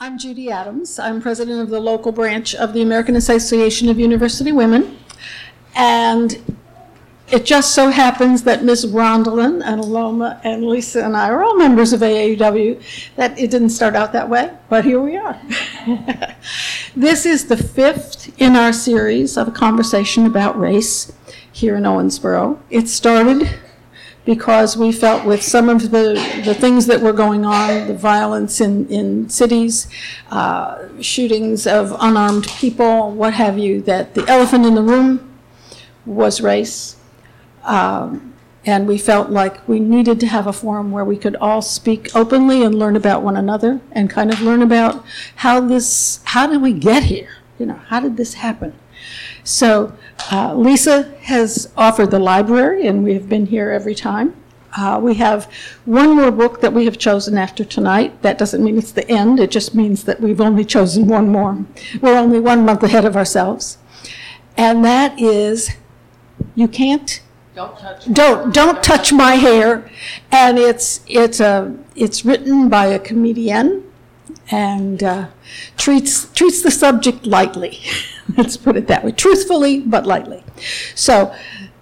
I'm Judy Adams. I'm president of the local branch of the American Association of University Women. And it just so happens that Ms. Rondalyn and Aloma and Lisa and I are all members of AAUW. That it didn't start out that way, but here we are. this is the fifth in our series of a conversation about race here in Owensboro. It started because we felt with some of the, the things that were going on, the violence in, in cities, uh, shootings of unarmed people, what have you, that the elephant in the room was race. Um, and we felt like we needed to have a forum where we could all speak openly and learn about one another and kind of learn about how this, how did we get here? You know, how did this happen? So uh, Lisa has offered the library, and we have been here every time. Uh, we have one more book that we have chosen after tonight. That doesn't mean it's the end, it just means that we've only chosen one more. We're only one month ahead of ourselves. And that is You Can't Don't touch. don't don't touch my hair and it's it's a it's written by a comedian and uh, treats treats the subject lightly let's put it that way truthfully but lightly. So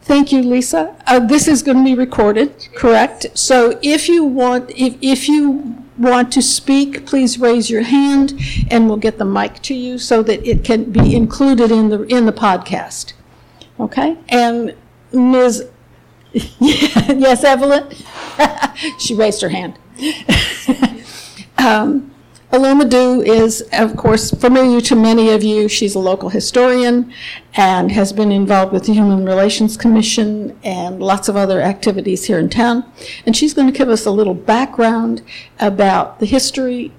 thank you lisa. Uh, this is going to be recorded correct? So if you want if, if you want to speak please raise your hand and we'll get the mic to you so that it can be included in the in the podcast. Okay? And ms. Yes, Evelyn? she raised her hand. um, Aloma Dew is, of course, familiar to many of you. She's a local historian and has been involved with the Human Relations Commission and lots of other activities here in town. And she's going to give us a little background about the history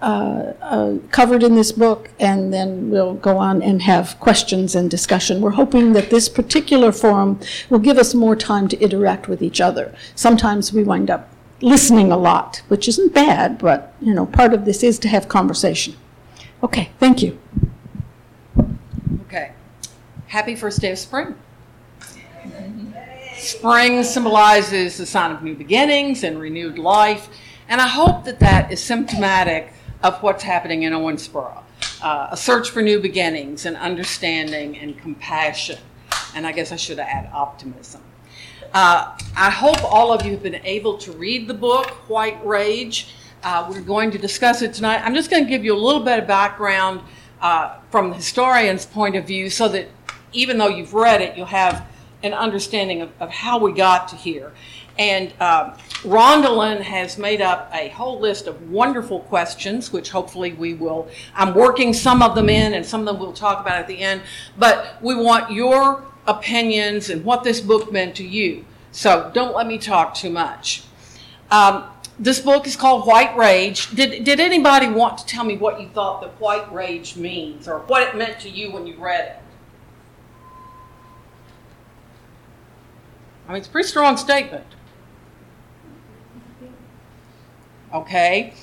uh, uh, covered in this book, and then we'll go on and have questions and discussion. We're hoping that this particular forum will give us more time to interact with each other. Sometimes we wind up listening a lot, which isn't bad, but you know, part of this is to have conversation. Okay, thank you. Okay. Happy first day of spring. Spring symbolizes the sign of new beginnings and renewed life, and I hope that that is symptomatic of what's happening in Owensboro. Uh, a search for new beginnings and understanding and compassion, and I guess I should add optimism. Uh, I hope all of you have been able to read the book, White Rage. Uh, we're going to discuss it tonight. I'm just going to give you a little bit of background uh, from the historian's point of view so that even though you've read it, you'll have an understanding of, of how we got to here. And uh, has made up a whole list of wonderful questions, which hopefully we will. I'm working some of them in, and some of them we'll talk about at the end. But we want your opinions and what this book meant to you. So don't let me talk too much. Um, this book is called White Rage. Did, did anybody want to tell me what you thought that White Rage means or what it meant to you when you read it? I mean, it's a pretty strong statement. Okay?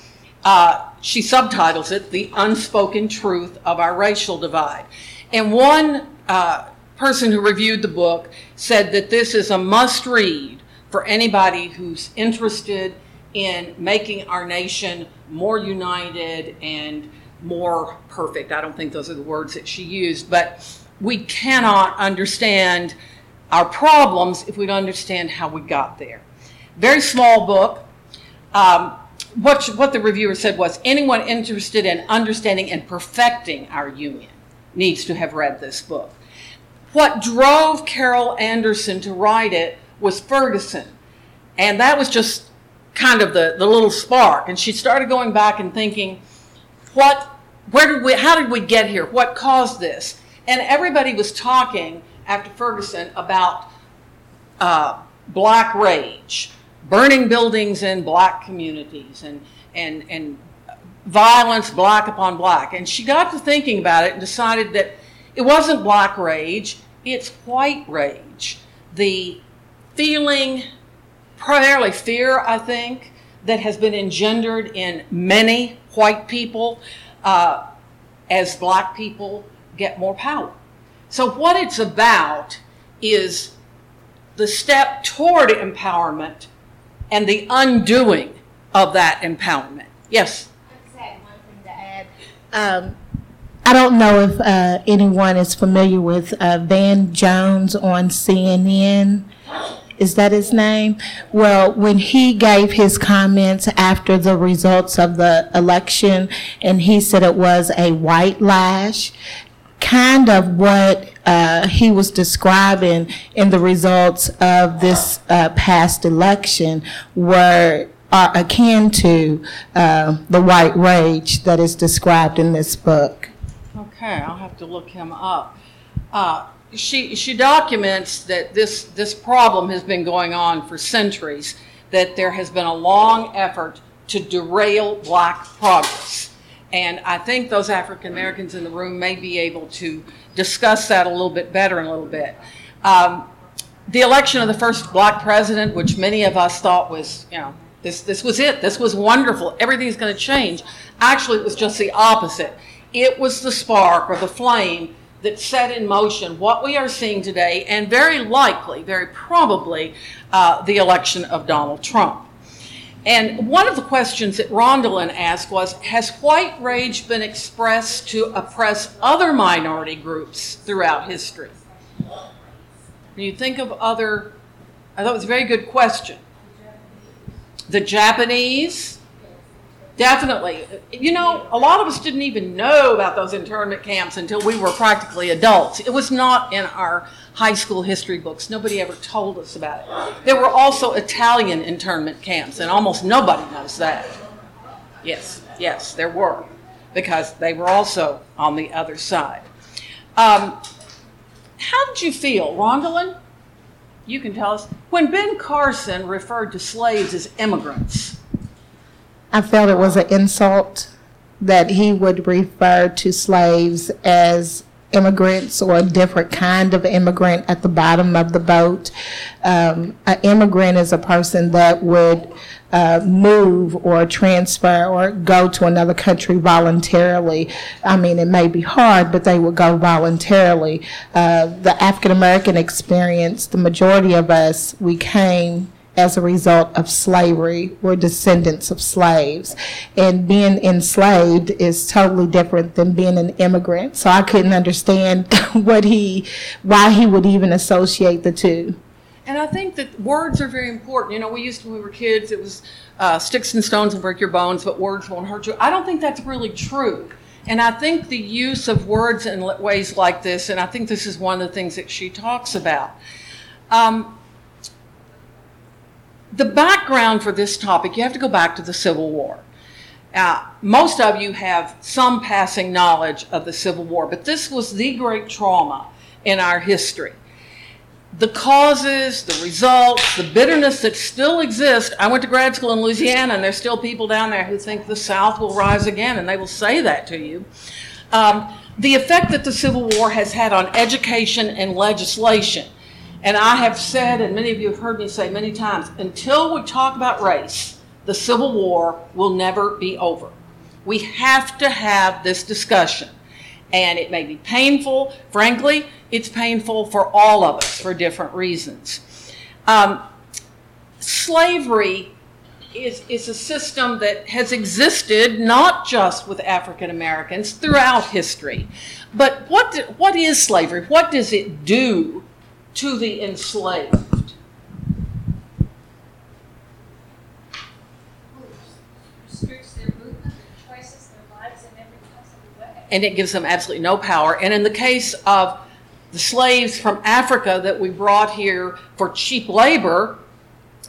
Uh, she subtitles it The Unspoken Truth of Our Racial Divide. And one uh, person who reviewed the book said that this is a must read for anybody who's interested in making our nation more united and more perfect. I don't think those are the words that she used, but we cannot understand our problems if we don't understand how we got there. Very small book. Um, what, what the reviewer said was anyone interested in understanding and perfecting our union needs to have read this book. What drove Carol Anderson to write it was Ferguson. And that was just kind of the, the little spark. And she started going back and thinking, what, where did we, how did we get here? What caused this? And everybody was talking after Ferguson about uh, black rage burning buildings in black communities and, and, and violence black upon black. And she got to thinking about it and decided that it wasn't black rage, it's white rage. The feeling, primarily fear, I think, that has been engendered in many white people uh, as black people get more power. So, what it's about is the step toward empowerment and the undoing of that empowerment. Yes? I just had one thing to add. Um, I don't know if uh, anyone is familiar with uh, Van Jones on CNN. Is that his name? Well, when he gave his comments after the results of the election, and he said it was a white lash, kind of what uh, he was describing in the results of this uh, past election were are akin to uh, the white rage that is described in this book. Okay, I'll have to look him up. Uh, she, she documents that this, this problem has been going on for centuries, that there has been a long effort to derail black progress. And I think those African Americans in the room may be able to discuss that a little bit better in a little bit. Um, the election of the first black president, which many of us thought was, you know, this, this was it. This was wonderful. Everything's going to change. Actually, it was just the opposite. It was the spark or the flame that set in motion what we are seeing today, and very likely, very probably, uh, the election of Donald Trump. And one of the questions that Rondalyn asked was Has white rage been expressed to oppress other minority groups throughout history? When you think of other, I thought it was a very good question. The Japanese, definitely. You know, a lot of us didn't even know about those internment camps until we were practically adults. It was not in our high school history books. Nobody ever told us about it. There were also Italian internment camps, and almost nobody knows that. Yes, yes, there were, because they were also on the other side. Um, how did you feel, Rondalyn? You can tell us. When Ben Carson referred to slaves as immigrants, I felt it was an insult that he would refer to slaves as immigrants or a different kind of immigrant at the bottom of the boat. Um, an immigrant is a person that would uh, move or transfer or go to another country voluntarily. I mean, it may be hard, but they would go voluntarily. Uh, the African American experience, the majority of us, we came as a result of slavery. We're descendants of slaves. And being enslaved is totally different than being an immigrant. So I couldn't understand what he, why he would even associate the two. And I think that words are very important. You know, we used to, when we were kids, it was uh, sticks and stones will break your bones, but words won't hurt you. I don't think that's really true. And I think the use of words in ways like this, and I think this is one of the things that she talks about. Um, the background for this topic, you have to go back to the Civil War. Uh, most of you have some passing knowledge of the Civil War, but this was the great trauma in our history. The causes, the results, the bitterness that still exists. I went to grad school in Louisiana, and there's still people down there who think the South will rise again, and they will say that to you. Um, the effect that the Civil War has had on education and legislation and I have said, and many of you have heard me say many times, until we talk about race, the Civil War will never be over. We have to have this discussion. And it may be painful. Frankly, it's painful for all of us for different reasons. Um, slavery is, is a system that has existed not just with African Americans throughout history. But what, what is slavery? What does it do to the enslaved. And it gives them absolutely no power. And in the case of the slaves from Africa that we brought here for cheap labor,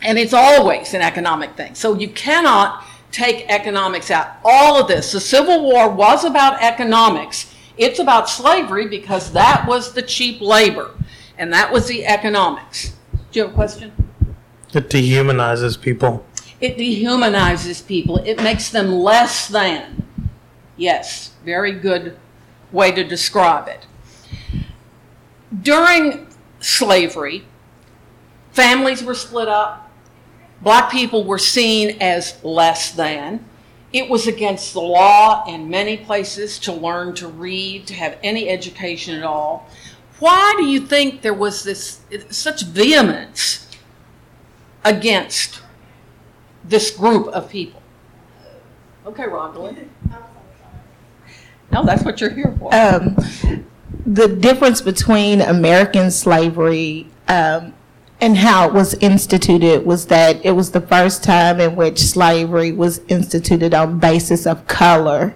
and it's always an economic thing. So you cannot take economics out. All of this, the Civil War was about economics. It's about slavery because that was the cheap labor and that was the economics. Do you have a question? It dehumanizes people. It dehumanizes people. It makes them less than. Yes, very good way to describe it. During slavery, families were split up. Black people were seen as less than. It was against the law in many places to learn to read, to have any education at all. Why do you think there was this such vehemence against this group of people? Okay, Rondalyn. No, that's what you're here for. um, the difference between American slavery um, and how it was instituted was that it was the first time in which slavery was instituted on basis of color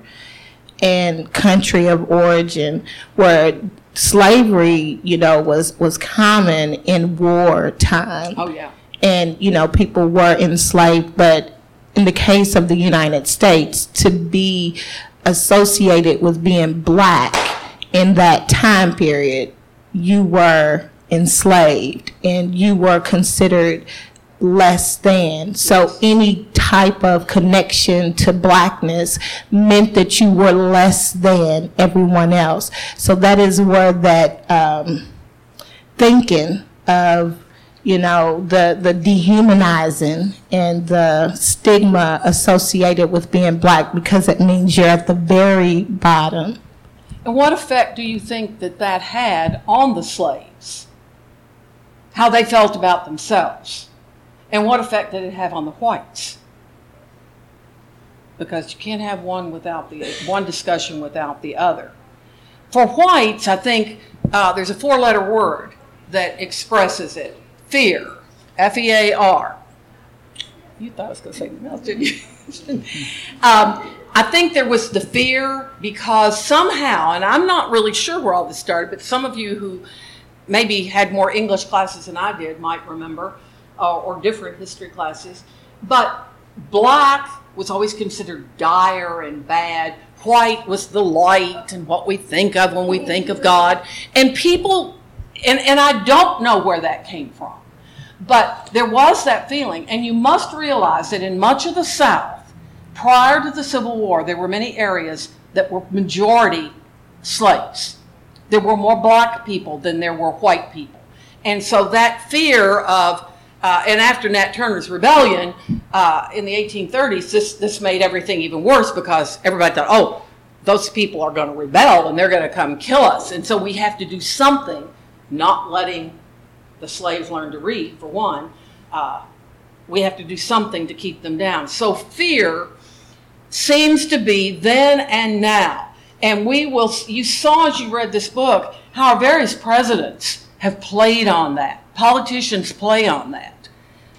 and country of origin, where slavery, you know, was was common in wartime oh, yeah. and you know people were enslaved but in the case of the united states to be associated with being black in that time period you were enslaved and you were considered less than so any type of connection to blackness meant that you were less than everyone else so that is where that um, thinking of you know the the dehumanizing and the stigma associated with being black because it means you're at the very bottom And what effect do you think that that had on the slaves? How they felt about themselves? And what effect did it have on the whites? Because you can't have one without the one discussion without the other. For whites, I think uh, there's a four-letter word that expresses it: fear. F E A R. You thought I was going to say something else, didn't you? um, I think there was the fear because somehow, and I'm not really sure where all this started, but some of you who maybe had more English classes than I did might remember, uh, or different history classes. But black was always considered dire and bad. White was the light and what we think of when we think of God. And people, and, and I don't know where that came from. But there was that feeling, and you must realize that in much of the South, prior to the Civil War, there were many areas that were majority slaves. There were more black people than there were white people. And so that fear of, uh, and after Nat Turner's rebellion uh, in the 1830s, this, this made everything even worse because everybody thought, oh, those people are going to rebel and they're going to come kill us. And so we have to do something, not letting the slaves learn to read, for one. Uh, we have to do something to keep them down. So fear seems to be then and now. And we will, you saw as you read this book how our various presidents have played on that. Politicians play on that.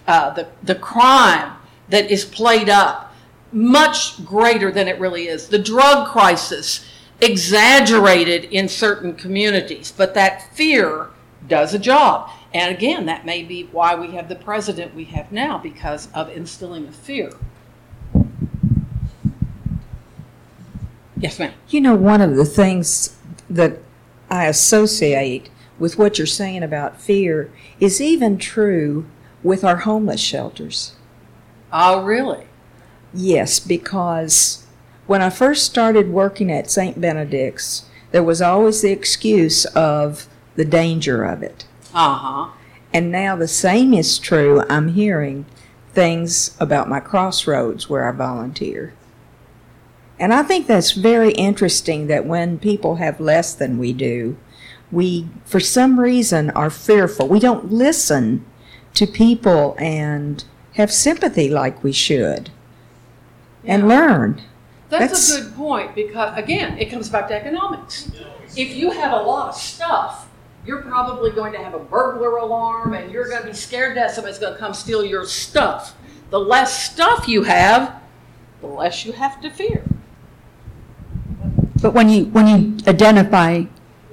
Uh, the, the crime that is played up much greater than it really is. The drug crisis exaggerated in certain communities, but that fear does a job. And again, that may be why we have the president we have now because of instilling a fear. Yes, ma'am. You know, one of the things that I associate with what you're saying about fear is even true with our homeless shelters. Oh, really? Yes, because when I first started working at St. Benedict's, there was always the excuse of the danger of it. Uh huh. And now the same is true. I'm hearing things about my crossroads where I volunteer. And I think that's very interesting that when people have less than we do, we, for some reason, are fearful. We don't listen to people and have sympathy like we should and learn. That's, That's- a good point because, again, it comes back to economics. If you have a lot of stuff, you're probably going to have a burglar alarm and you're going to be scared that somebody's going to come steal your stuff. The less stuff you have, the less you have to fear. But when you, when you identify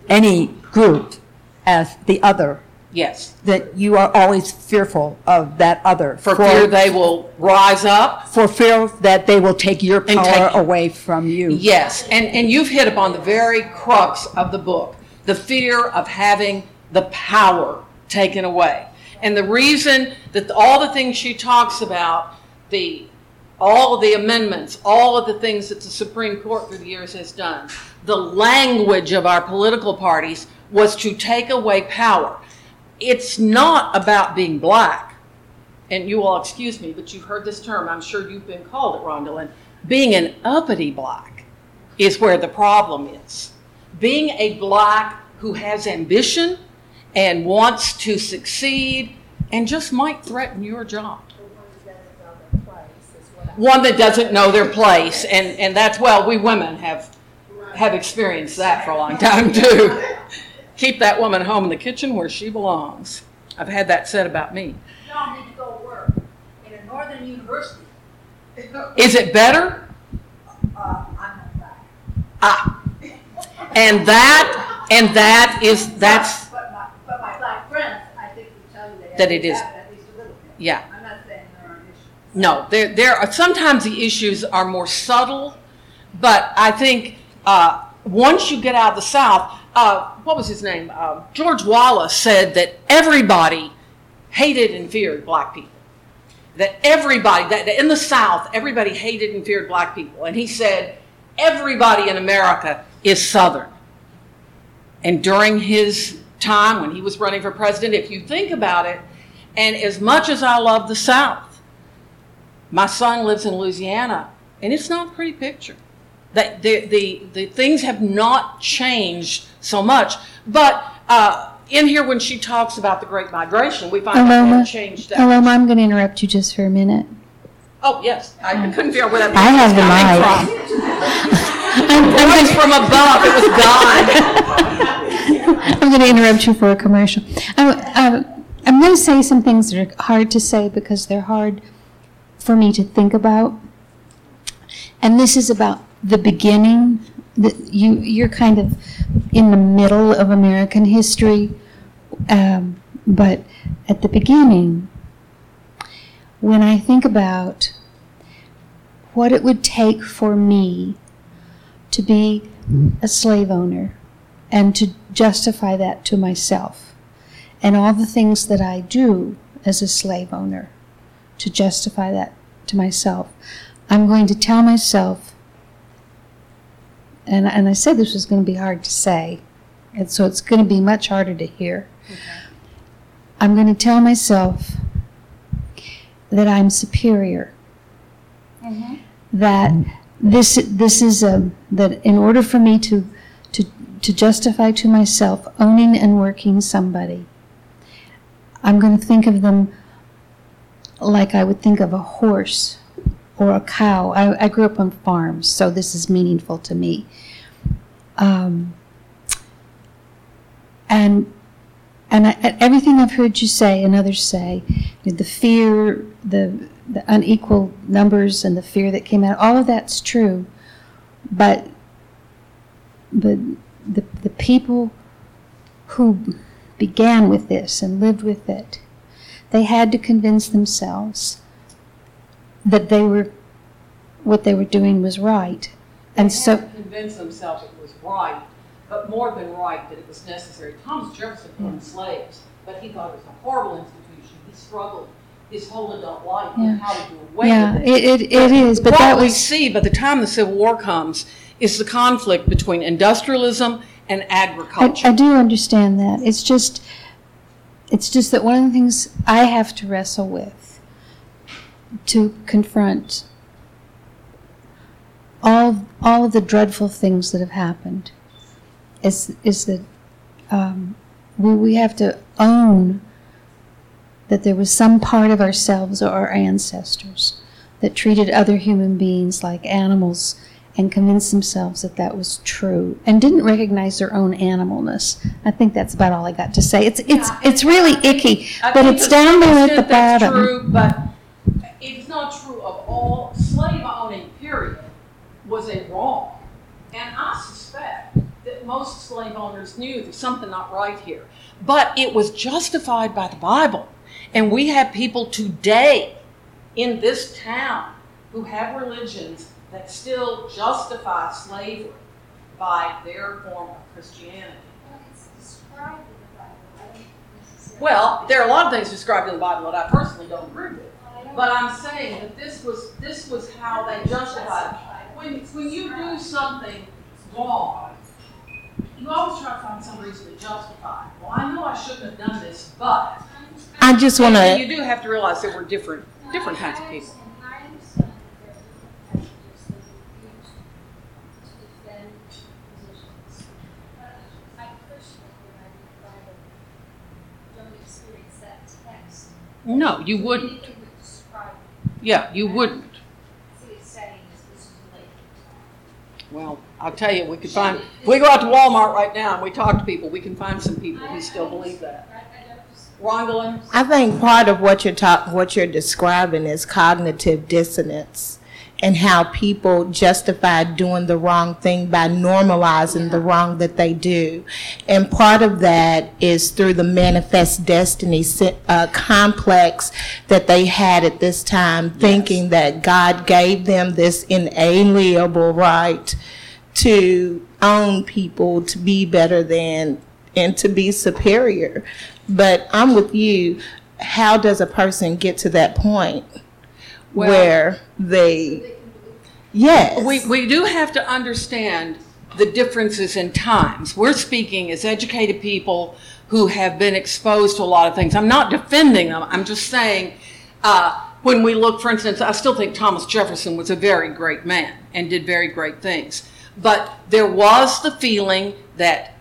any group as the other, Yes. that you are always fearful of that other. For fear they will rise up. For fear that they will take your And power take- away from you. Yes, and, and you've hit upon the very crux of the book the fear of having the power taken away. And the reason that all the things she talks about, the all of the amendments, all of the things that the Supreme Court through the years has done, the language of our political parties was to take away power. It's not about being black and you will excuse me, but you've heard this term, I'm sure you've been called it, Rondalyn. Being an uppity black is where the problem is. Being a black who has ambition and wants to succeed and just might threaten your job. One that doesn't know their place, and, and that's, well, we women have have experienced that for a long time too. Keep that woman home in the kitchen where she belongs. I've had that said about me. Y'all need to go work in a northern university. Is it better? Uh, I'm not black. Ah. And that, and that is, that's, But my, but my black friends, I think will tell you. That it is. At least a little bit. yeah. I'm not saying there aren't issues. No, there, there are, sometimes the issues are more subtle, but I think, uh, once you get out of the South, uh, what was his name? Uh, George Wallace said that everybody hated and feared black people. That everybody, that that in the South, everybody hated and feared black people. And he said, everybody in America is Southern. And during his time when he was running for president, if you think about it, and as much as I love the South, my son lives in Louisiana, and it's not a pretty picture. That the, the, the things have not changed so much. But uh, in here, when she talks about the Great Migration, we find Aloma, have changed that. Aloma, I'm going to interrupt you just for a minute. Oh, yes, I couldn't figure out where that I have the coming from. Voice from above, it was God. I'm going to interrupt you for a commercial. I, um, I'm going to say some things that are hard to say because they're hard for me to think about. And this is about the beginning. The, you, you're kind of in the middle of American history, um, but at the beginning, when I think about what it would take for me to be a slave owner and to justify that to myself, and all the things that I do as a slave owner to justify that to myself, I'm going to tell myself, and, and I said this was going to be hard to say, and so it's going to be much harder to hear. I'm going to tell myself that I'm superior. Mm-hmm. That this this is a that in order for me to to to justify to myself owning and working somebody, I'm going to think of them like I would think of a horse or a cow. I, I grew up on farms, so this is meaningful to me. Um, and and I, everything I've heard you say and others say, the fear, the the unequal numbers, and the fear that came out, all of that's true. But but the the people who began with this and lived with it, they had to convince themselves that they were what they were doing was right, and They so. had to convince themselves it was right, but more than right, that it was necessary. Thomas Jefferson owned slaves, but he thought it was a horrible institution. He struggled his whole adult life Yeah. with how to do away Yeah, with it. it, it, it is, but that what we was, see by the time the Civil War comes is the conflict between industrialism and I, agriculture. I do understand that. It's just, it's just that one of the things I have to wrestle with, to confront all, all of the dreadful things that have happened, is, is that, um, we, we have to own that there was some part of ourselves or our ancestors that treated other human beings like animals and convinced themselves that that was true and didn't recognize their own animalness. I think that's about all I got to say. It's it's it's really icky, I but it's down there at the bottom. true, but it's not true of all. Slave owning, period, was a wrong. And I suspect that most slave owners knew there's something not right here. But it was justified by the Bible. And we have people today in this town who have religions that still justify slavery by their form of Christianity. It's described in the Bible. I don't necessarily. Well, there are a lot of things described in the Bible that I personally don't agree with. I don't- But I'm saying that this was, this was how they justified. it. When, when you do something wrong, you always try to find some reason to justify. it. Well, I know I shouldn't have done this, but. I just want to, you do have to realize that we're different, different kinds of people. I understand that there are different messages that are used to defend positions. But I personally, when I read the Bible, don't experience that text. No, you wouldn't. Anything that describes, Yeah, you wouldn't. see it saying is this is late. Well, I'll tell you, we could find, if we go out to Walmart right now and we talk to people, we can find some people who still believe that. I, I don't just. Rondalyn? I think part of what you're talk, what you're describing is cognitive dissonance and how people justify doing the wrong thing by normalizing the wrong that they do. And part of that is through the manifest destiny uh, complex that they had at this time, thinking that God gave them this inalienable right to own people, to be better than, and to be superior. But I'm with you. How does a person get to that point Well- where they, yes, We, we do have to understand the differences in times. We're speaking as educated people who have been exposed to a lot of things. I'm not defending them. I'm just saying, uh, when we look, for instance, I still think Thomas Jefferson was a very great man and did very great things. But there was the feeling that,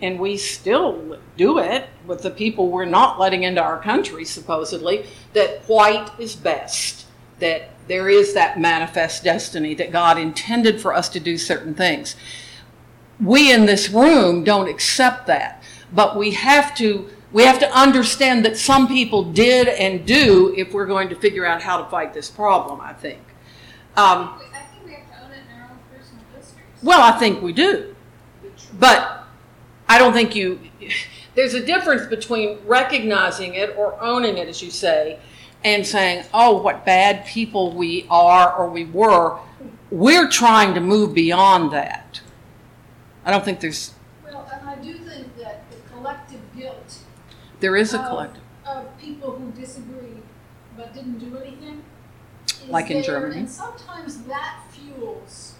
and we still do it with the people we're not letting into our country, supposedly, that white is best, that there is that manifest destiny, that God intended for us to do certain things. We in this room don't accept that, but we have to we have to understand that some people did and do if we're going to figure out how to fight this problem. I think. Um, I think we have to own it in our own personal districts. well, I think we do. But I don't think you, there's a difference between recognizing it or owning it, as you say, and saying, oh, what bad people we are or we were. We're trying to move beyond that. I don't think there's, Well, and I do think that the collective guilt there is a of- collective. of people who disagree but didn't do anything is Like in there, Germany? And sometimes that fuels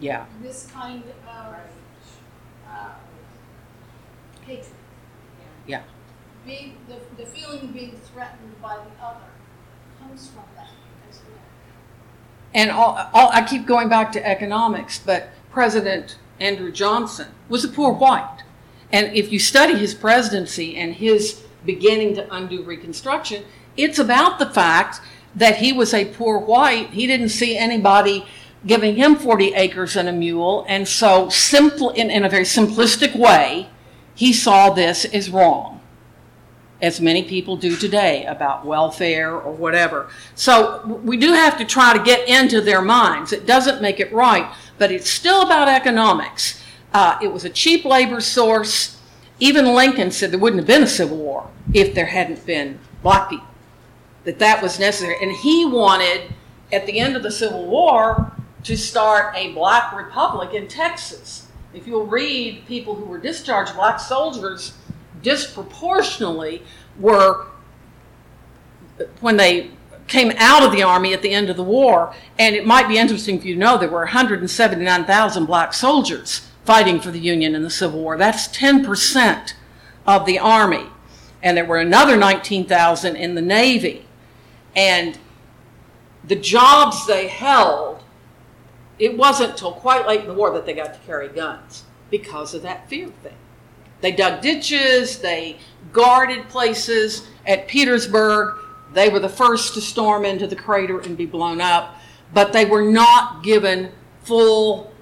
Yeah. this kind of uh, hatred. Yeah. Being, the, the feeling of being threatened by the other comes from. And all, all, I keep going back to economics, but President Andrew Johnson was a poor white. And if you study his presidency and his beginning to undo Reconstruction, it's about the fact that he was a poor white. He didn't see anybody giving him 40 acres and a mule. And so, simple, in, in a very simplistic way, he saw this as wrong as many people do today about welfare or whatever. So we do have to try to get into their minds. It doesn't make it right, but it's still about economics. Uh, it was a cheap labor source. Even Lincoln said there wouldn't have been a Civil War if there hadn't been black people, that that was necessary. And he wanted, at the end of the Civil War, to start a black republic in Texas. If you'll read people who were discharged, black soldiers disproportionately were when they came out of the army at the end of the war. And it might be interesting for you to know there were 179,000 black soldiers fighting for the Union in the Civil War. That's 10% of the army. And there were another 19,000 in the Navy. And the jobs they held, it wasn't till quite late in the war that they got to carry guns because of that fear thing. They dug ditches, they guarded places. At Petersburg, they were the first to storm into the crater and be blown up, but they were not given full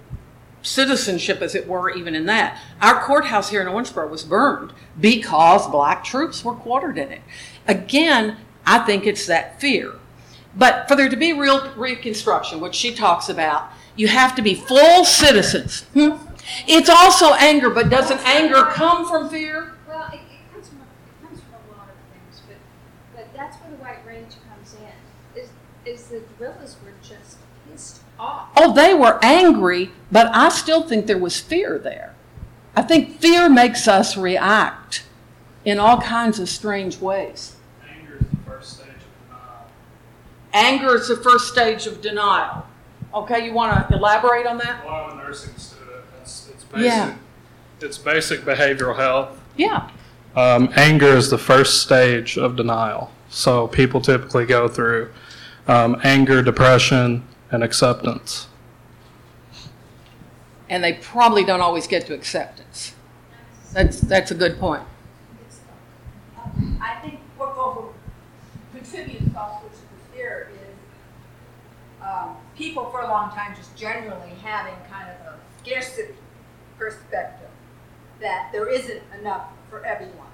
citizenship, as it were, even in that. Our courthouse here in Owensboro was burned because black troops were quartered in it. Again, I think it's that fear. But for there to be real reconstruction, which she talks about, you have to be full citizens. Hmm? It's also anger, but doesn't anger come from fear? Well, it, it comes from, it comes from a lot of things, but, but that's where the white rage comes in, is, is the guerrillas were just pissed off. Oh, they were angry, but I still think there was fear there. I think fear makes us react in all kinds of strange ways. Anger is the first stage of denial. Anger is the first stage of denial. Okay, you want to elaborate on that? Well, I'm a nursing student. It's, it's Yeah. It's basic behavioral health. Yeah. Um, anger is the first stage of denial. So people typically go through um, anger, depression, and acceptance. And they probably don't always get to acceptance. That's, that's a good point. I think what over contributes also to the fear is um, people for a long time just generally having kind of a scarcity perspective, that there isn't enough for everyone.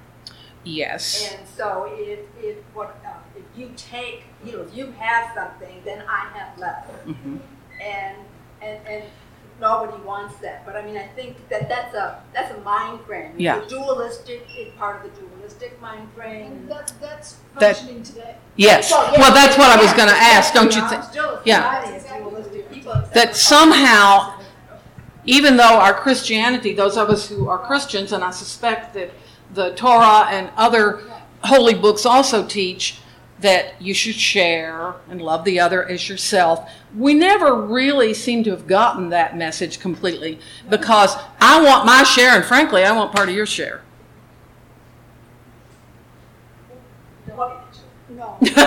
Yes. And so if, if, what, uh, if you take, you know, if you have something, then I have less. Mhm. And, and, and nobody wants that. But I mean, I think that that's a, that's a mind frame. Yeah. The dualistic is part of the dualistic mind frame. And that's, that's That- functioning today. Yes. Well, yeah, Well, that's what I was going to ask, don't you yeah, think? I'm still a Yeah. society of dualistic people. That somehow, even though our Christianity, those of us who are Christians, and I suspect that the Torah and other holy books also teach that you should share and love the other as yourself. We never really seem to have gotten that message completely because I want my share, and frankly, I want part of your share. No. No, no,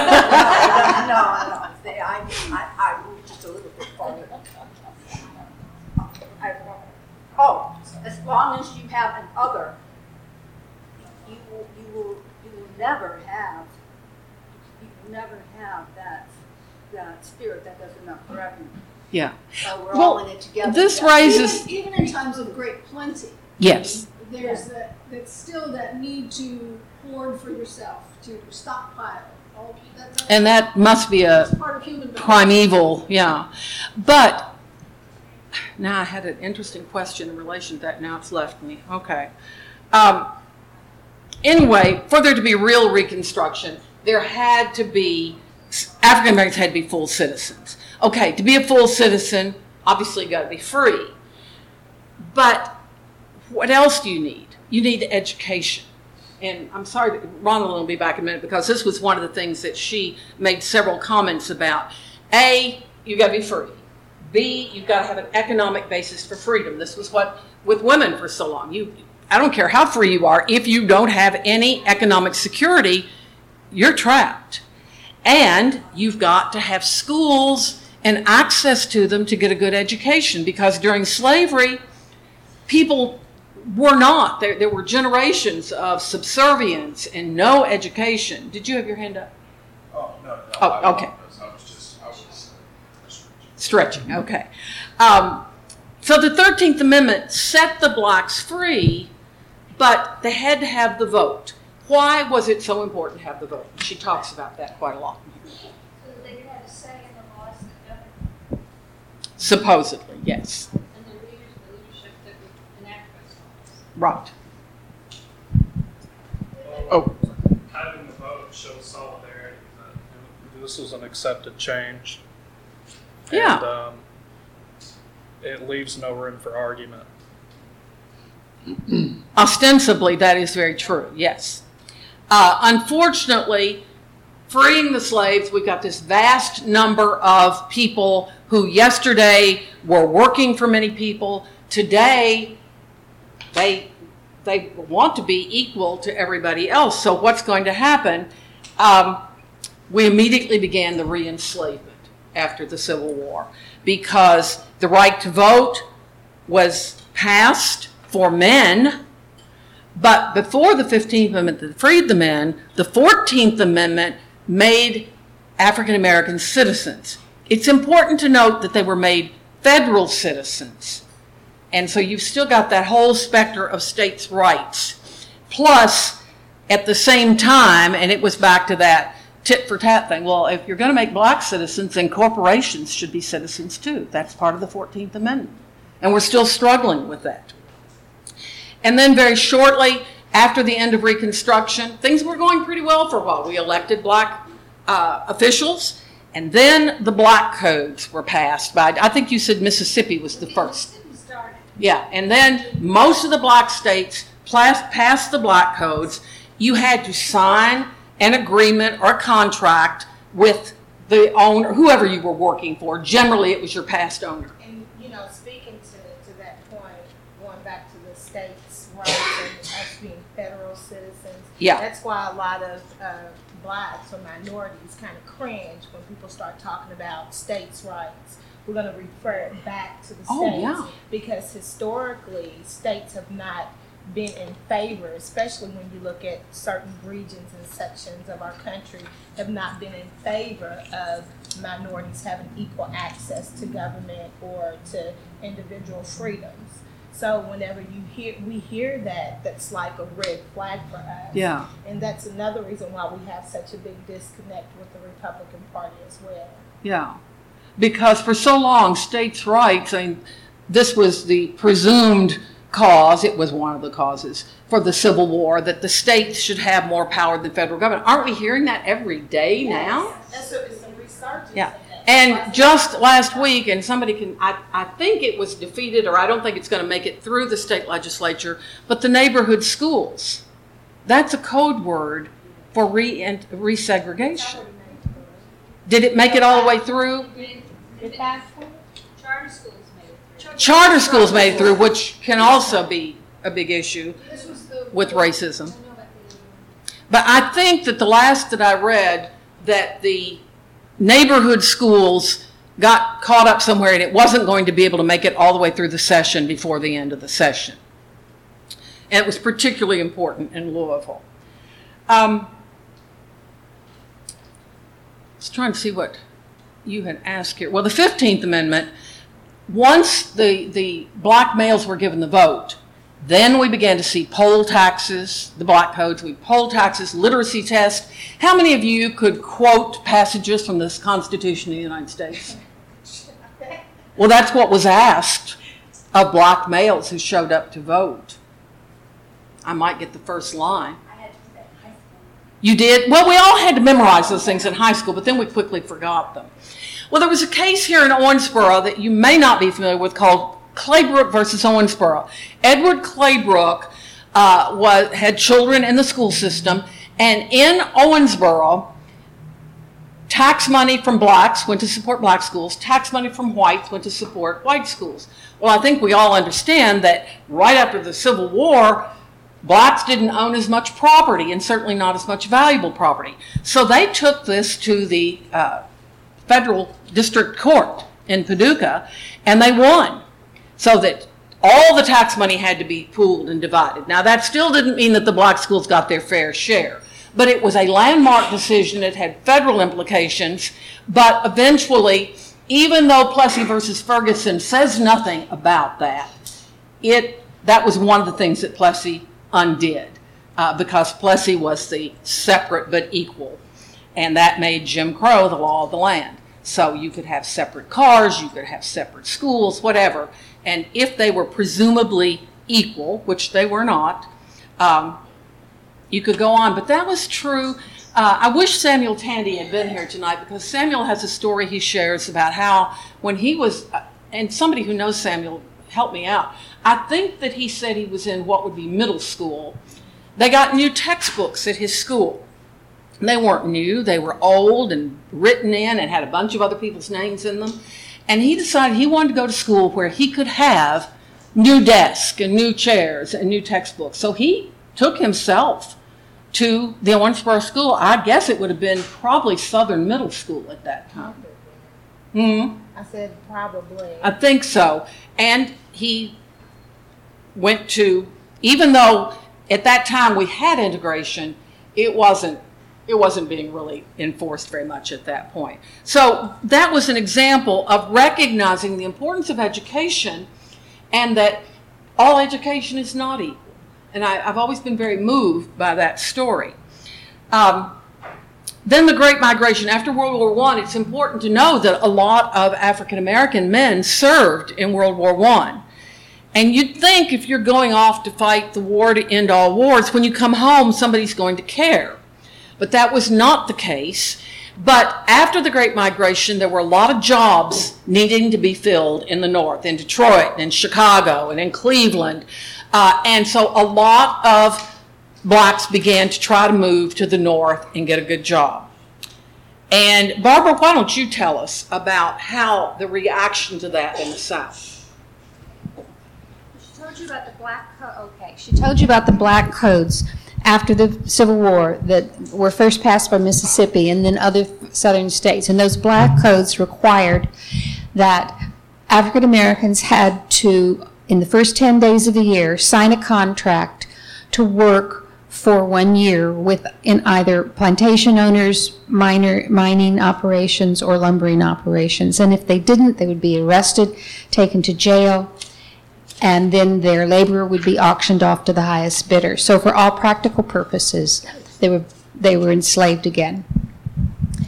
no, see, I, I, I moved just a little bit farther. Oh, as long as you have an other, you will, you will, you will never have, you will never have that, that spirit that does enough for everyone. Yeah. So we're all in it together. this Yeah. raises, Even, even in times of great plenty, yes, there's that, that's still that need to hoard for yourself, to stockpile. All, that, that's, and that must be a, that's part of human behavior. primeval, yeah. But now I had an interesting question in relation to that. Now it's left me. Okay. Um, anyway, for there to be real Reconstruction, there had to be African Americans had to be full citizens. Okay, to be a full citizen, obviously you got to be free. But what else do you need? You need education. And I'm sorry, Ronald will be back in a minute because this was one of the things that she made several comments about. A, you got to be free. B, you've got to have an economic basis for freedom. This was what with women for so long. You, I don't care how free you are, if you don't have any economic security, you're trapped. And you've got to have schools and access to them to get a good education because during slavery, people were not. There, there were generations of subservience and no education. Did you have your hand up? Oh, no, no. Oh, okay. I was just, I was. Stretching, okay. Um, so the 13th Amendment set the blacks free, but they had to have the vote. Why was it so important to have the vote? She talks about that quite a lot. So they could have a say in the laws that govern Supposedly, yes. and the leaders, the leadership that would enact those laws. Right. Oh. Having the vote shows solidarity that this was an accepted change. Yeah. And, um, it leaves no room for argument. Ostensibly, that is very true, yes. Uh, unfortunately, freeing the slaves, we've got this vast number of people who yesterday were working for many people. Today, they, they want to be equal to everybody else. So what's going to happen? Um, we immediately began the re-enslavement after the Civil War because the right to vote was passed for men, but before the 15th Amendment that freed the men, the 14th Amendment made African Americans citizens. It's important to note that they were made federal citizens. And so you've still got that whole specter of states' rights. Plus, at the same time, and it was back to that tit for tat thing. Well, if you're going to make black citizens, then corporations should be citizens too. That's part of the 14th Amendment. And we're still struggling with that. And then very shortly after the end of Reconstruction, things were going pretty well for a while. We elected black uh, officials, and then the black codes were passed by, I think you said Mississippi was the first. Yeah, and then most of the black states passed the black codes. You had to sign an agreement or a contract with the owner, whoever you were working for. Generally, it was your past owner. And, you know, speaking to, to that point, going back to the states' rights and us being federal citizens. Yeah. That's why a lot of, uh, blacks or minorities kind of cringe when people start talking about states' rights. We're gonna refer it back to the states. Oh, yeah. Because historically, states have not been in favor, especially when you look at certain regions and sections of our country, have not been in favor of minorities having equal access to government or to individual freedoms. So whenever you hear, we hear that, that's like a red flag for us. Yeah. And that's another reason why we have such a big disconnect with the Republican Party as well. Yeah, because for so long, states' rights, I mean, this was the presumed cause, it was one of the causes for the Civil War, that the states should have more power than federal government. Aren't we hearing that every day now? That's what it's some research. Yeah. And just last week, and somebody can, I, I think it was defeated, or I don't think it's going to make it through the state legislature, but the neighborhood schools. That's a code word for re- resegregation. Did it make it all the way through? Charter schools made it through. Charter schools made it through, which can also be a big issue with racism. But I think that the last that I read, that the neighborhood schools got caught up somewhere and it wasn't going to be able to make it all the way through the session before the end of the session. And it was particularly important in Louisville. Um, I was trying to see what you had asked here. Well, the 15th Amendment, once the, the black males were given the vote, then we began to see poll taxes, the black codes, we poll taxes, literacy tests. How many of you could quote passages from this Constitution of the United States? Well, that's what was asked of black males who showed up to vote. I might get the first line. You did? Well, we all had to memorize those things in high school, but then we quickly forgot them. Well, there was a case here in Owensboro that you may not be familiar with called Claybrook versus Owensboro. Edward Claybrook uh, was, had children in the school system, and in Owensboro, tax money from blacks went to support black schools, tax money from whites went to support white schools. Well, I think we all understand that right after the Civil War, blacks didn't own as much property and certainly not as much valuable property. So they took this to the uh, federal district court in Paducah and they won. So that all the tax money had to be pooled and divided. Now, that still didn't mean that the black schools got their fair share, but it was a landmark decision. It had federal implications, but eventually, even though Plessy versus Ferguson says nothing about that, it that was one of the things that Plessy undid uh, because Plessy was the separate but equal, and that made Jim Crow the law of the land. So you could have separate cars, you could have separate schools, whatever. And if they were presumably equal, which they were not, um, you could go on. But that was true. Uh, I wish Samuel Tandy had been here tonight because Samuel has a story he shares about how when he was, uh, and somebody who knows Samuel, help me out. I think that he said he was in what would be middle school. They got new textbooks at his school. They weren't new, they were old and written in and had a bunch of other people's names in them. And he decided he wanted to go to school where he could have new desks and new chairs and new textbooks. So he took himself to the Owensboro School. I guess it would have been probably Southern Middle School at that time. hmm I said probably. I think so. And he went to, even though at that time we had integration, it wasn't it wasn't being really enforced very much at that point. So that was an example of recognizing the importance of education and that all education is not equal. And I, have always been very moved by that story. Um, then the Great Migration. After World War I, it's important to know that a lot of African American men served in World War I. And you'd think if you're going off to fight the war to end all wars, when you come home, somebody's going to care. But that was not the case. But after the Great Migration, there were a lot of jobs needing to be filled in the North, in Detroit, and Chicago, and in Cleveland. Uh, and so a lot of blacks began to try to move to the North and get a good job. And Barbara, why don't you tell us about how the reaction to that in the South? She told you about the black co- okay. She told you about the black codes after the Civil War that were first passed by Mississippi and then other southern states. And those black codes required that African Americans had to in the first 10 days of the year, sign a contract to work for one year with, in either plantation owners, mining operations, or lumbering operations. And if they didn't, they would be arrested, taken to jail, and then their labor would be auctioned off to the highest bidder. So for all practical purposes, they were, they were enslaved again.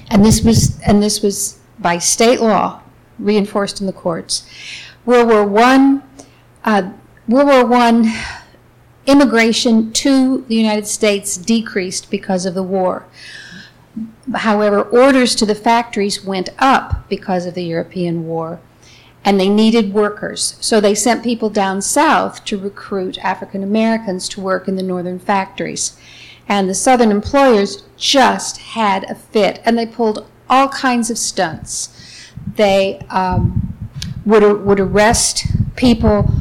And this was, and this was by state law, reinforced in the courts. World War One, uh, World War One, immigration to the United States decreased because of the war. However, orders to the factories went up because of the European war, and they needed workers. So they sent people down south to recruit African Americans to work in the northern factories. And the southern employers just had a fit, and they pulled all kinds of stunts. They um, would, would arrest people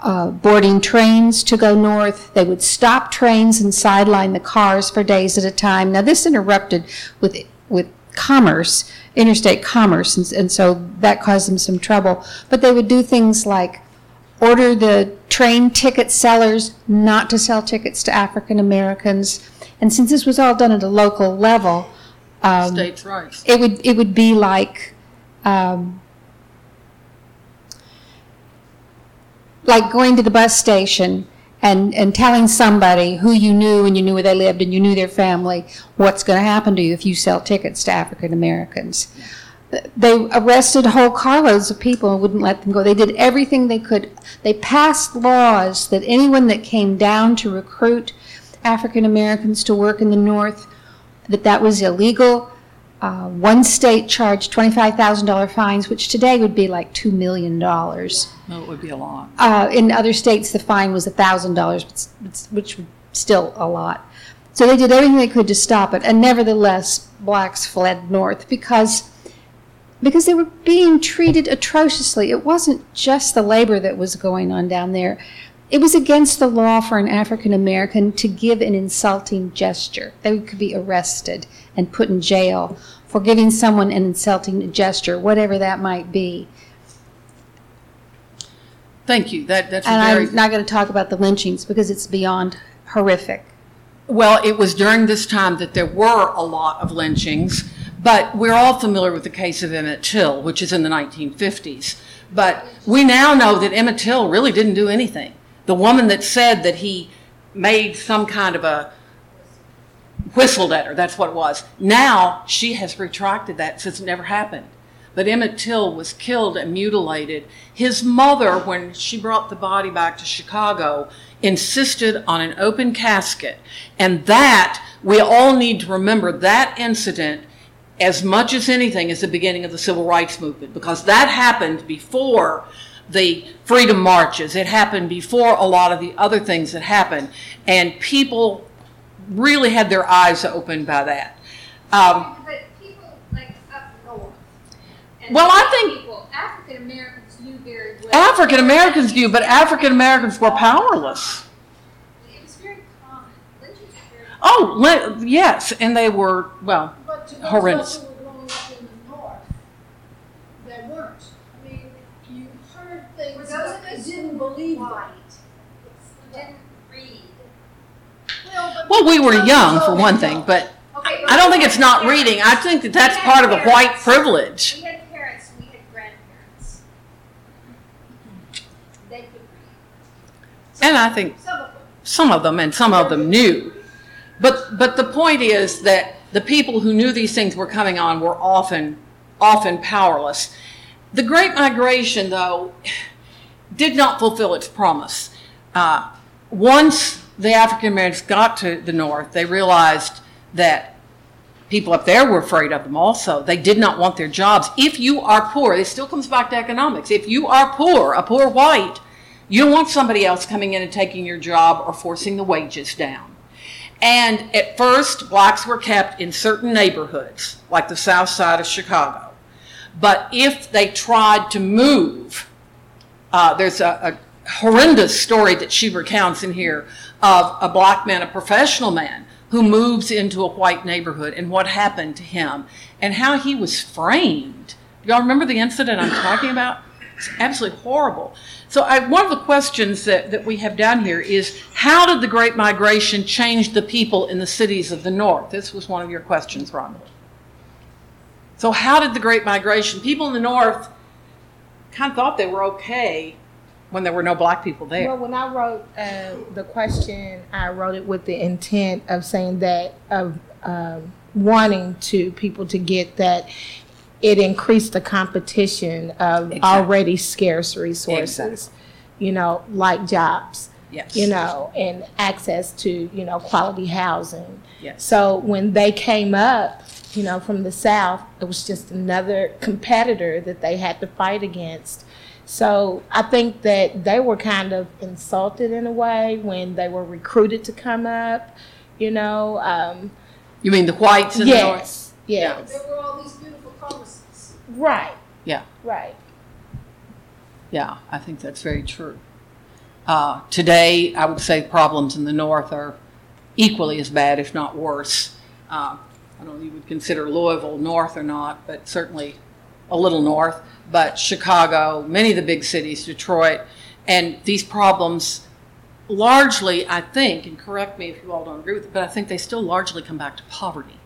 uh, boarding trains to go north. They would stop trains and sideline the cars for days at a time. Now, this interrupted with, with commerce, interstate commerce, and, and so that caused them some trouble. But they would do things like order the train ticket sellers not to sell tickets to African Americans. And since this was all done at a local level, um, States' rights. it would it would be like um, like going to the bus station and and telling somebody who you knew and you knew where they lived and you knew their family what's going to happen to you if you sell tickets to African Americans. They arrested whole carloads of people and wouldn't let them go. They did everything they could. They passed laws that anyone that came down to recruit African Americans to work in the North, that that was illegal. Uh, one state charged $25,000 fines, which today would be like $2 million. No, it would be a lot. Uh, in other states, the fine was $1,000, which was still a lot. So they did everything they could to stop it, and nevertheless, blacks fled north because because they were being treated atrociously. It wasn't just the labor that was going on down there. It was against the law for an African American to give an insulting gesture. They could be arrested and put in jail for giving someone an insulting gesture, whatever that might be. Thank you. That, that's And very. I'm not going to talk about the lynchings because it's beyond horrific. Well, it was during this time that there were a lot of lynchings, but we're all familiar with the case of Emmett Till, which is in the 1950s. But we now know that Emmett Till really didn't do anything. The woman that said that he made some kind of a whistled at her, that's what it was. Now she has retracted that, says it never happened. But Emmett Till was killed and mutilated. His mother, when she brought the body back to Chicago, insisted on an open casket. And that, we all need to remember that incident as much as anything is the beginning of the civil rights movement because that happened before the freedom marches. It happened before a lot of the other things that happened. And people really had their eyes opened by that. Um, But people like up north. and Well, I think- people, African Americans knew very well. African Americans do, but African Americans were powerless. It was very common. Lynchings were very Oh, le- yes, and they were, well, But to those horrendous. of who were growing up in the north, there weren't. I mean, you heard For things, those but of us didn't believe them. white, who didn't read. Well, we were young for one thing, but Okay, I don't think it's not reading. I think that that's part of the white privilege. We had parents and we had grandparents. They could read. And I think Some of them. some of them and some of them knew. But but the point is that the people who knew these things were coming on were often often powerless. The Great Migration, though, did not fulfill its promise. Uh, once the African Americans got to the North, they realized that people up there were afraid of them also. They did not want their jobs. If you are poor, it still comes back to economics. If you are poor, a poor white, you don't want somebody else coming in and taking your job or forcing the wages down. And at first, blacks were kept in certain neighborhoods, like the south side of Chicago. But if they tried to move, uh, there's a, a horrendous story that she recounts in here of a black man, a professional man, who moves into a white neighborhood and what happened to him and how he was framed. Y'all remember the incident I'm talking about? It's absolutely horrible. So I, one of the questions that, that we have down here is, how did the Great Migration change the people in the cities of the North? This was one of your questions, Rhonda. So how did the Great Migration, people in the North kind of thought they were okay when there were no black people there. Well, when I wrote uh, the question, I wrote it with the intent of saying that of um, wanting to people to get that it increased the competition of Exactly. already scarce resources. Exactly. You know, like jobs. Yes. You know, and access to you know quality housing. Yes. So when they came up, you know, from the south, it was just another competitor that they had to fight against. So I think that they were kind of insulted in a way when they were recruited to come up. You know, um, You mean the whites in the North? yes, yes, There were all these beautiful promises. right, Yeah. right. Yeah, I think that's very true. Uh, today, I would say problems in the north are equally as bad, if not worse. Uh, I don't know if you would consider Louisville north or not, but certainly a little north. But Chicago, many of the big cities, Detroit, and these problems largely, I think, and correct me if you all don't agree with it, but I think they still largely come back to poverty.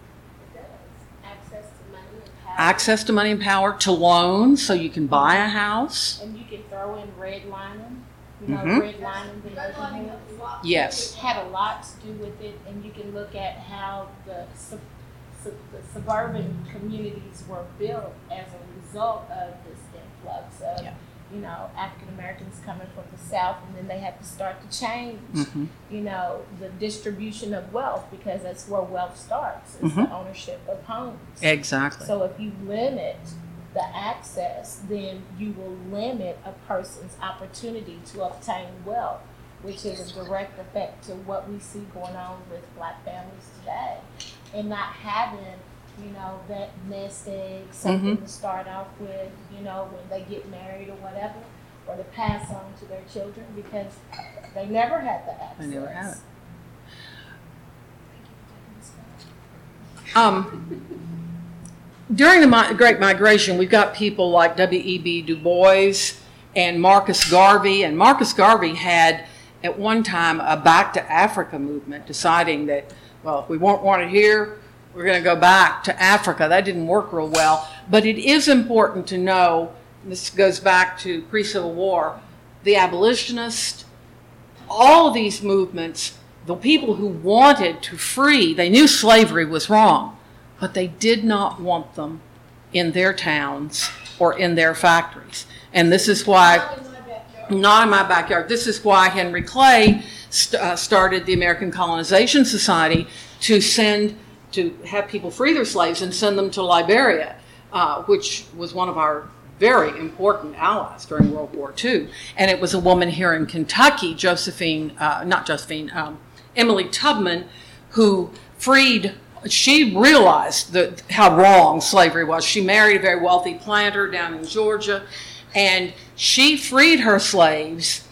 Access to money and power. Access to money and power, to loans so you can buy a house. And you can throw in redlining. You know, Mhm. redlining the Redlining neighborhood. has a lot Yes. with- had a lot to do with it, and you can look at how the, sub, sub, the suburban communities were built as a result of this influx of, Yeah. you know, African Americans coming from the South, and then they had to start to change, Mhm. you know, the distribution of wealth because that's where wealth starts is Mhm. the ownership of homes. Exactly. So if you limit the access, then you will limit a person's opportunity to obtain wealth, which is a direct effect to what we see going on with black families today. And not having, you know, that nest egg, something Mhm. to start off with, you know, when they get married or whatever, or to pass on to their children because they never had the access. They never had it. Um, during the mi- Great Migration, we've got people like W.E.B. Du Bois and Marcus Garvey. And Marcus Garvey had, at one time, a Back to Africa movement, deciding that, well, if we won't want it here, we're going to go back to Africa. That didn't work real well. But it is important to know, this goes back to pre Civil War, the abolitionists, all of these movements, the people who wanted to free, they knew slavery was wrong, but they did not want them in their towns or in their factories. And this is why, Not in my backyard. this is why Henry Clay st- uh, started the American Colonization Society to send, to have people free their slaves and send them to Liberia, uh, which was one of our very important allies during World War II. And it was a woman here in Kentucky, Josephine, uh, not Josephine, um, Emily Tubman, who freed. She realized the, how wrong slavery was. She married a very wealthy planter down in Georgia, and she freed her slaves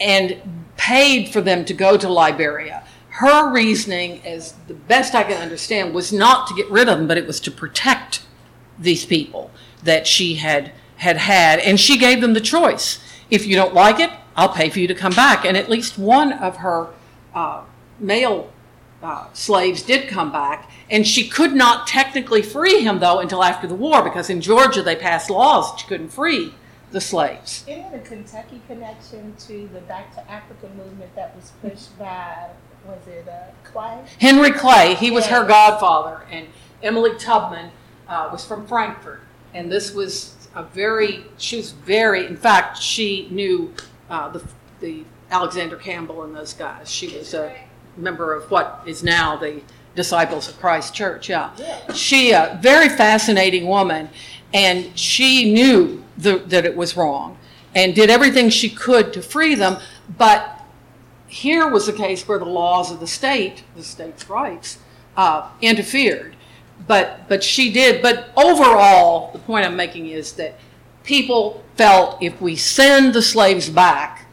and paid for them to go to Liberia. Her reasoning, as the best I can understand, was not to get rid of them, but it was to protect these people that she had had had, and she gave them the choice. If you don't like it, I'll pay for you to come back. And at least one of her uh, male uh, slaves did come back, and she could not technically free him though until after the war, because in Georgia they passed laws that you couldn't free the slaves. It a Kentucky connection to the Back to Africa movement that was pushed by, was it uh, Clay? Henry Clay, he was her godfather, and Emily Tubman uh, was from Frankfort. And this was a very, she was very, in fact, she knew uh, the, the Alexander Campbell and those guys. She was a member of what is now the Disciples of Christ Church, yeah. She, a very fascinating woman, and she knew the, that it was wrong and did everything she could to free them, but here was a case where the laws of the state, the state's rights, uh, interfered. But, but she did. But overall, the point I'm making is that people felt if we send the slaves back,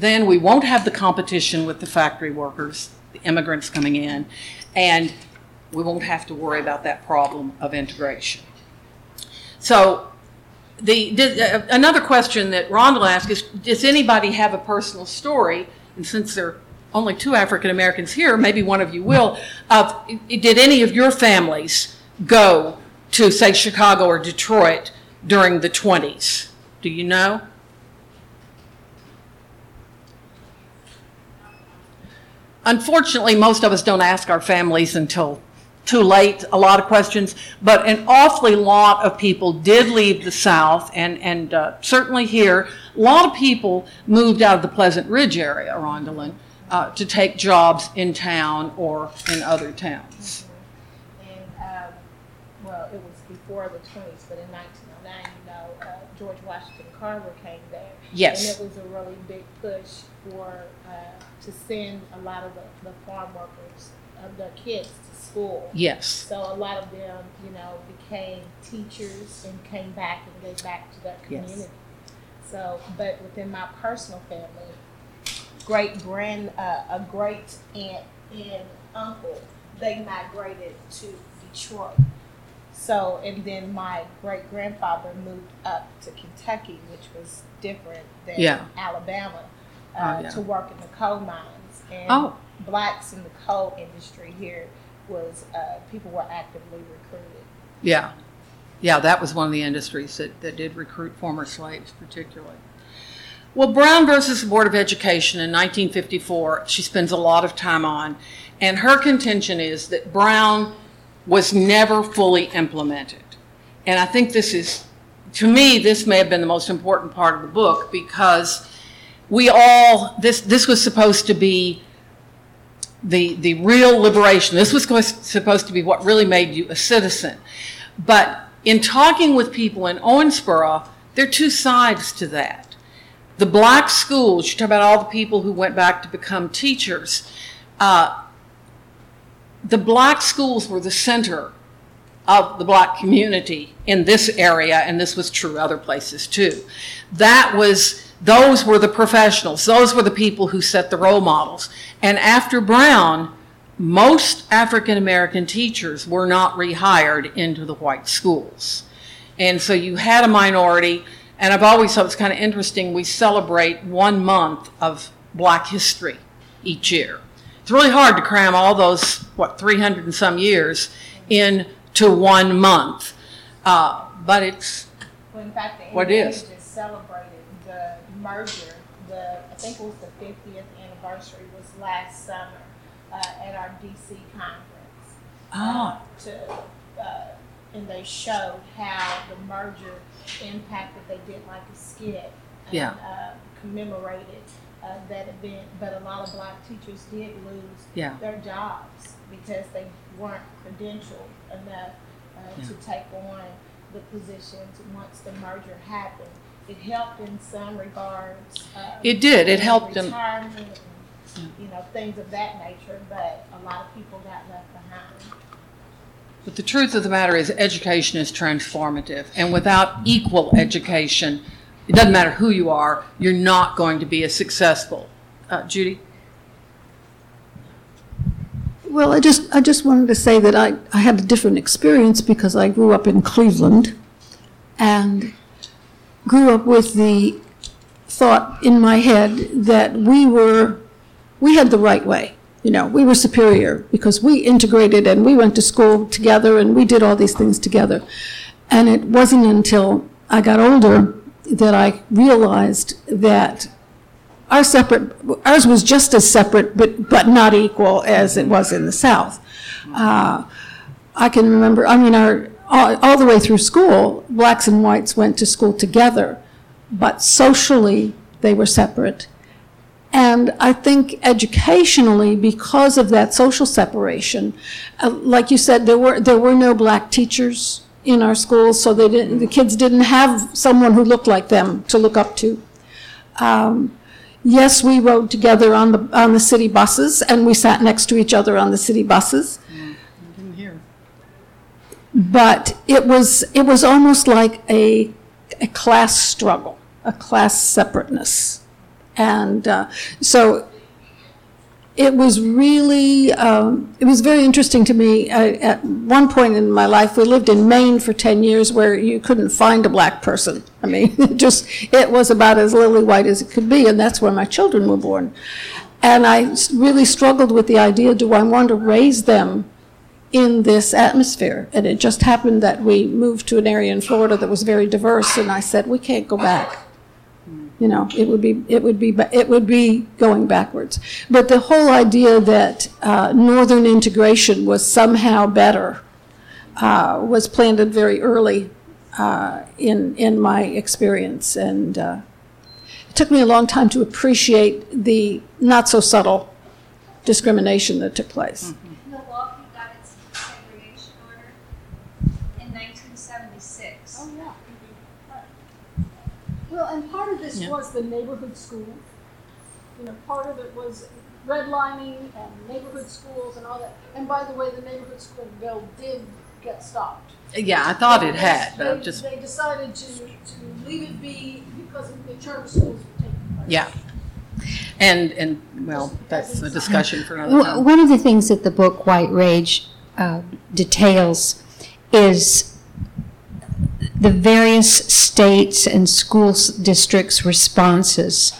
then we won't have the competition with the factory workers, the immigrants coming in, and we won't have to worry about that problem of integration. So the, did- uh, another question that Rhonda asked is, does anybody have a personal story? And since there are only two African Americans here, maybe one of you will, of, did any of your families go to, say, Chicago or Detroit during the 20s? Do you know? Unfortunately, most of us don't ask our families until too late, a lot of questions, but an awfully lot of people did leave the South, and, and uh, certainly here, a lot of people moved out of the Pleasant Ridge area, Rondalyn, uh, to take jobs in town or in other towns. And, um, well, it was before the twenties, but in nineteen oh nine, you know, uh, George Washington Carver came there. Yes. And it was a really big push for, uh, to send a lot of the, the farm workers, of their kids to school. Yes. So a lot of them, you know, became teachers and came back and gave back to their Yes. community. So, but within my personal family, great grand, uh, a great aunt and uncle, they migrated to Detroit. So, and then my great grandfather moved up to Kentucky, which was different than Yeah. Alabama, Oh, uh, yeah. to work in the coal mines. And Oh. blacks in the coal industry here was, uh, people were actively recruited. Yeah. Yeah, that was one of the industries that, that did recruit former slaves particularly. Well, Brown versus the Board of Education in 1954, she spends a lot of time on, and her contention is that Brown was never fully implemented. And I think this is, to me, this may have been the most important part of the book because we all, this, this was supposed to be the, the real liberation. This was supposed- to be what really made you a citizen. But in talking with people in Owensboro, there are two sides to that. The black schools, you talk about all the people who went back to become teachers, uh, the black schools were the center of the black community in this area, and this was true other places too. That was, those were the professionals, those were the people who set the role models. And after Brown, most African American teachers were not rehired into the white schools. And so you had a minority, and I've always thought it's kind of interesting, we celebrate one month of black history each year. It's really hard to cram all those, what, 300 and some years into one month. Uh, but it's, Well, in fact, the What NEA is? just celebrated the merger, the, I think it was the fiftieth anniversary was last summer, uh, at our DC conference. Ah. uh, To, uh, and they showed how the merger impacted, they did like a skit. and, Yeah. uh, Commemorated, uh, that event, but a lot of black teachers did lose Yeah. their jobs because they weren't credentialed enough, uh, to take on the positions once the merger happened. It helped in some regards. uh, It did. It helped them. Retirement and, you know, things of that nature, but a lot of people got left behind. but the truth of the matter is education is transformative. And without equal education, it doesn't matter who you are, you're not going to be as successful. Uh, Judy? Well, I just, I just wanted to say that I, I had a different experience because I grew up in Cleveland and grew up with the thought in my head that we were, we had the right way. You know, we were superior because we integrated and we went to school together and we did all these things together. And it wasn't until I got older that I realized that our separate, ours was just as separate, but, but not equal as it was in the South. Uh, I can remember, I mean, our, all, all the way through school, blacks and whites went to school together, but socially, they were separate. And I think educationally, because of that social separation, uh, like you said, there were, there were no black teachers in our schools, so they didn't, the kids didn't have someone who looked like them to look up to. Um, yes, we rode together on the, on the city buses, and we sat next to each other on the city buses. But it was, it was almost like a, a class struggle, a class separateness. And uh, so it was really, um, it was very interesting to me. I, at one point in my life, we lived in Maine for 10 years where you couldn't find a black person. I mean, it just, it was about as lily white as it could be, and that's where my children were born. And I really struggled with the idea do I want to raise them in this atmosphere? And it just happened that we moved to an area in Florida that was very diverse, and I said, we can't go back you know, it would be, it would be, ba- it would be going backwards. But the whole idea that uh, northern integration was somehow better uh, was planted very early uh, in, in my experience. And uh, it took me a long time to appreciate the not so subtle discrimination that took place. Milwaukee Oh, yeah. Well, and part of this yeah. was the neighborhood school. You know, part of it was redlining and neighborhood schools and all that. And by the way, the neighborhood school bill did get stopped. Yeah, I thought it had, but they, just they decided to, to leave it be because the charter schools were taking place. Yeah. And, and well, that's a discussion for another time. One of the things that the book White Rage uh, details is the various states and school districts' responses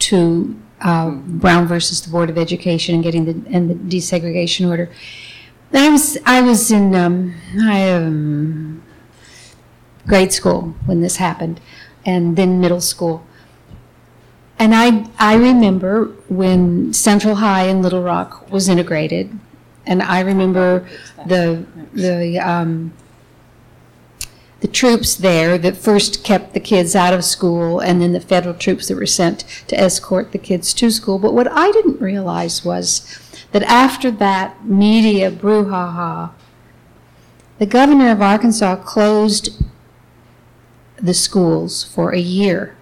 to uh, Brown versus the Board of Education and getting the and the desegregation order. I was I was in um, I, um, grade school when this happened, and then middle school. And I, I remember when Central High in Little Rock was integrated, and I remember the, the, um, the troops there that first kept the kids out of school, and then the federal troops that were sent to escort the kids to school. But what I didn't realize was that after that media brouhaha, the governor of Arkansas closed the schools for a year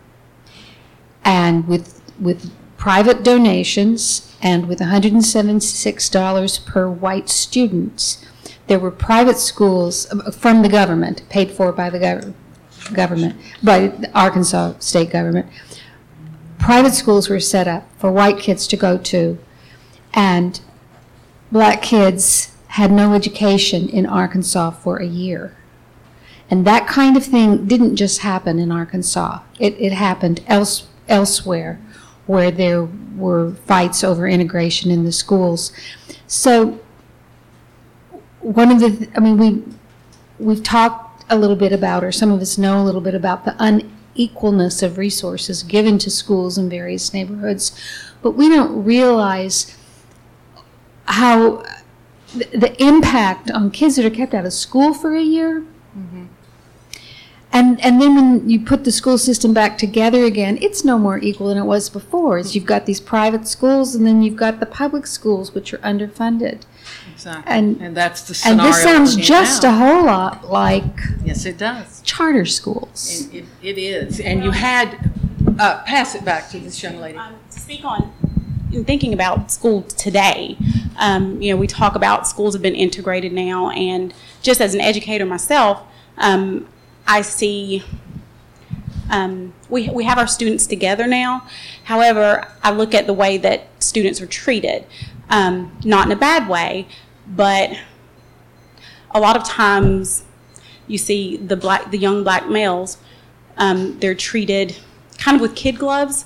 and with with private donations and with $176 per white students, there were private schools uh, from the government, paid for by the gov- government, by the Arkansas state government. Private schools were set up for white kids to go to, and black kids had no education in Arkansas for a year. And that kind of thing didn't just happen in Arkansas. It, it happened else, elsewhere where there were fights over integration in the schools. So one of the, I mean, we, we've talked a little bit about, or some of us know a little bit about the unequalness of resources given to schools in various neighborhoods, but we don't realize how the, the impact on kids that are kept out of school for a year mm-hmm. and, and then when you put the school system back together again, it's no more equal than it was before. It's you've got these private schools and then you've got the public schools, which are underfunded. Exactly. And- And that's the And scenario. this sounds we're in just now. a whole lot like Yes, it does. charter schools. It, it is. And you had, uh, pass it back to this young lady. um, to speak on in thinking about school today um, you know we talk about schools have been integrated now and just as an educator myself um, i see um, we, we have our students together now however i look at the way that students are treated um, not in a bad way but a lot of times you see the black the young black males um, they're treated kind of with kid gloves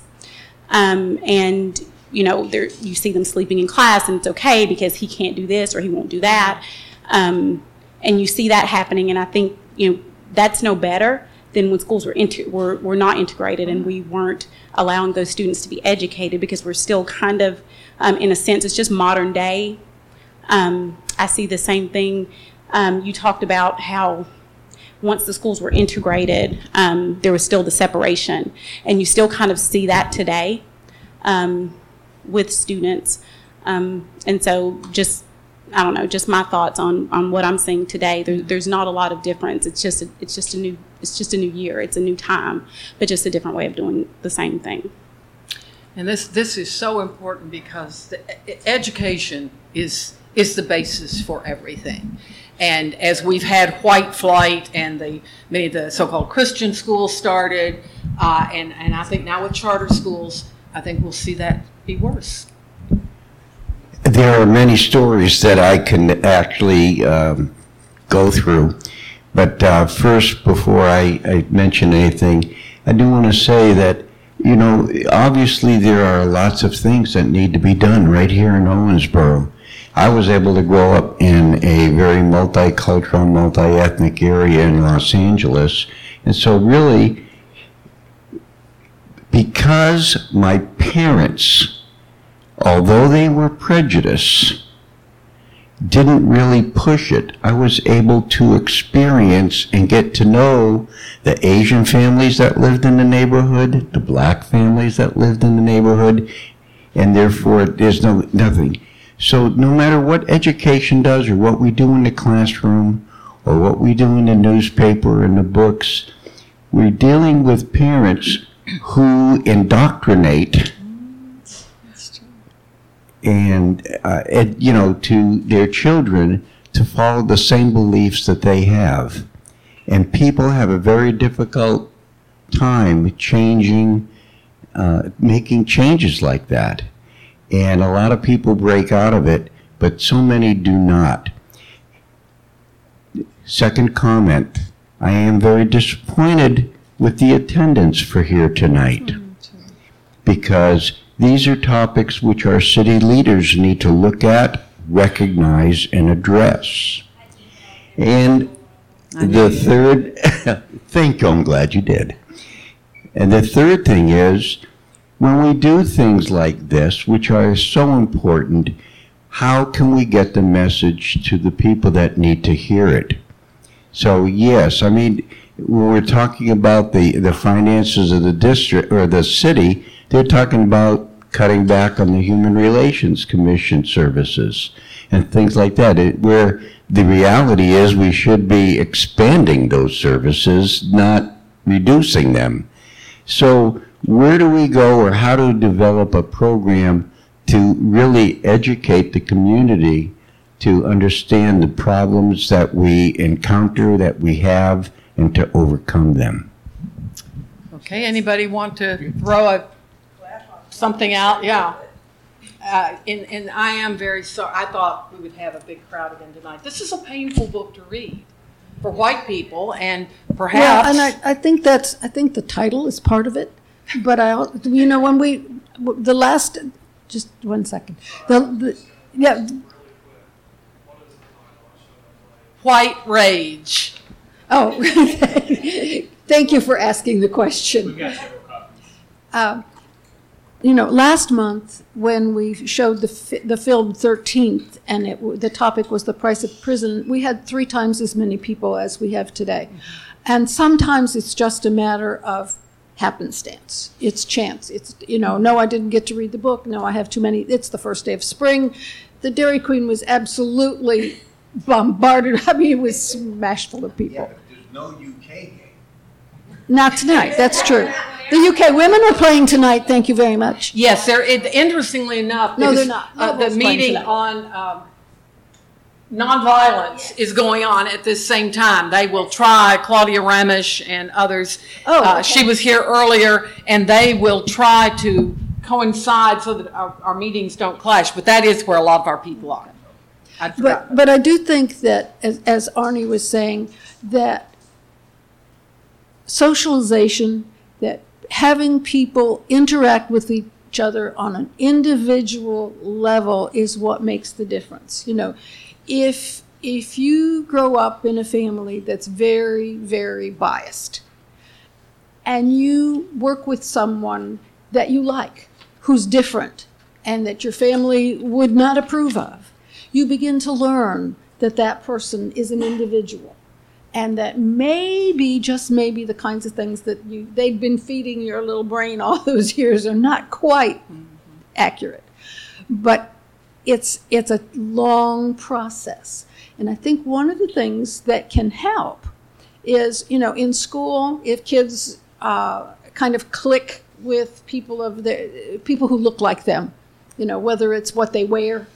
um, and you know you see them sleeping in class and it's okay because he can't do this or he won't do that. Um, and you see that happening and i think you know that's no better than when schools were, inter- were, were not integrated and we weren't allowing those students to be educated because we're still kind of um, in a sense it's just modern day um, i see the same thing um, you talked about how once the schools were integrated, um, there was still the separation. And you still kind of see that today um, with students. Um, and so just, I don't know, just my thoughts on, on what I'm seeing today. There, there's not a lot of difference. It's just, a, it's just a new, it's just a new year. It's a new time, but just a different way of doing the same thing. And this, this is so important because the education is, is the basis for everything. And as we've had white flight and the, many of the so-called Christian schools started, uh, and, and I think now with charter schools, I think we'll see that be worse. there are many stories that I can actually um, go through. But uh, first, before I, I mention anything, I do want to say that, you know, obviously there are lots of things that need to be done right here in Owensboro. I was able to grow up in a very multicultural, multi-ethnic area in Los Angeles. And so really, because my parents, although they were prejudiced, didn't really push it, I was able to experience and get to know the Asian families that lived in the neighborhood, the black families that lived in the neighborhood, and therefore there's no nothing. So no matter what education does or what we do in the classroom or what we do in the newspaper and the books, we're dealing with parents who indoctrinate and, uh, ed, you know, to their children to follow the same beliefs that they have. And people have a very difficult time changing, uh, making changes like that. And a lot of people break out of it, but so many do not. Second comment, I am very disappointed with the attendance for here tonight. Because these are topics which our city leaders need to look at, recognize, and address. And the third, thank you, I'm glad you did. And the third thing is, when we do things like this, which are so important, how can we get the message to the people that need to hear it? So yes, I mean, when we're talking about the, the finances of the district or the city, they're talking about cutting back on the Human Relations Commission services and things like that. It, where the reality is we should be expanding those services, not reducing them. So where do we go or how to develop a program to really educate the community to understand the problems that we encounter, that we have, and to overcome them? Okay, anybody want to throw a, something out? Yeah. Uh, and, and I am very sorry, I thought we would have a big crowd again tonight. This is a painful book to read for white people and Well, perhaps. and I, I think that's, I think the title is part of it, but I, you know, when we, the last, just one second. The, the, yeah, White rage. oh, thank you for asking the question. Um, You know, last month, when we showed the, fi- the film 13th, and it, w- the topic was the price of prison, we had three times as many people as we have today. And sometimes it's just a matter of happenstance. It's chance. It's, you know, no, I didn't get to read the book. No, I have too many. It's the first day of spring. The Dairy Queen was absolutely bombarded. I mean, it was smashed full of people. Yeah, There's no UK game. Not tonight, that's true. The UK women are playing tonight, thank you very much. Yes, they're, it- interestingly enough. No, they're because, not. uh, The Nobody's playing meeting tonight. on um, nonviolence is going on at this same time. They will try, Claudia Ramish and others. Oh, uh, okay. She was here earlier, and they will try to coincide so that our, our meetings don't clash, but that is where a lot of our people are. I'd forgotten. But, but I do think that, as, as Arnie was saying, that socialization, that having people interact with each other on an individual level is what makes the difference. You know, if, if you grow up in a family that's very, very biased, and you work with someone that you like, who's different, and that your family would not approve of, you begin to learn that that person is an individual and that maybe just maybe the kinds of things that you they've been feeding your little brain all those years are not quite mm-hmm. accurate. But it's it's a long process and i think one of the things that can help is you know in school if kids uh, kind of click with people of the people who look like them you know whether it's what they wear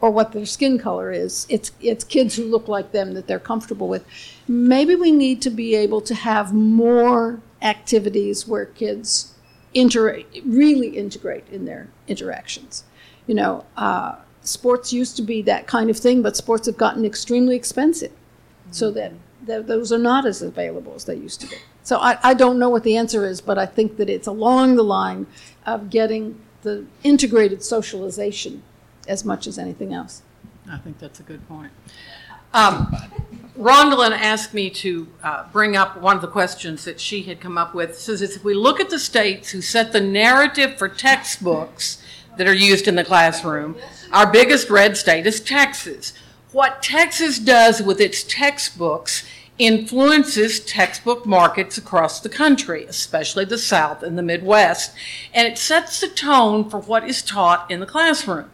or what their skin color is. It's it's kids who look like them that they're comfortable with. Maybe we need to be able to have more activities where kids inter really integrate in their interactions. You know, uh, sports used to be that kind of thing, but sports have gotten extremely expensive. So that, that those are not as available as they used to be. So I, I don't know what the answer is, but I think that it's along the line of getting the integrated socialization as much as anything else. I think that's a good point. Um, Rondalyn asked me to uh, bring up one of the questions that she had come up with. Says if we look at the states who set the narrative for textbooks that are used in the classroom, our biggest red state is Texas. What Texas does with its textbooks influences textbook markets across the country, especially the South and the Midwest, and it sets the tone for what is taught in the classroom.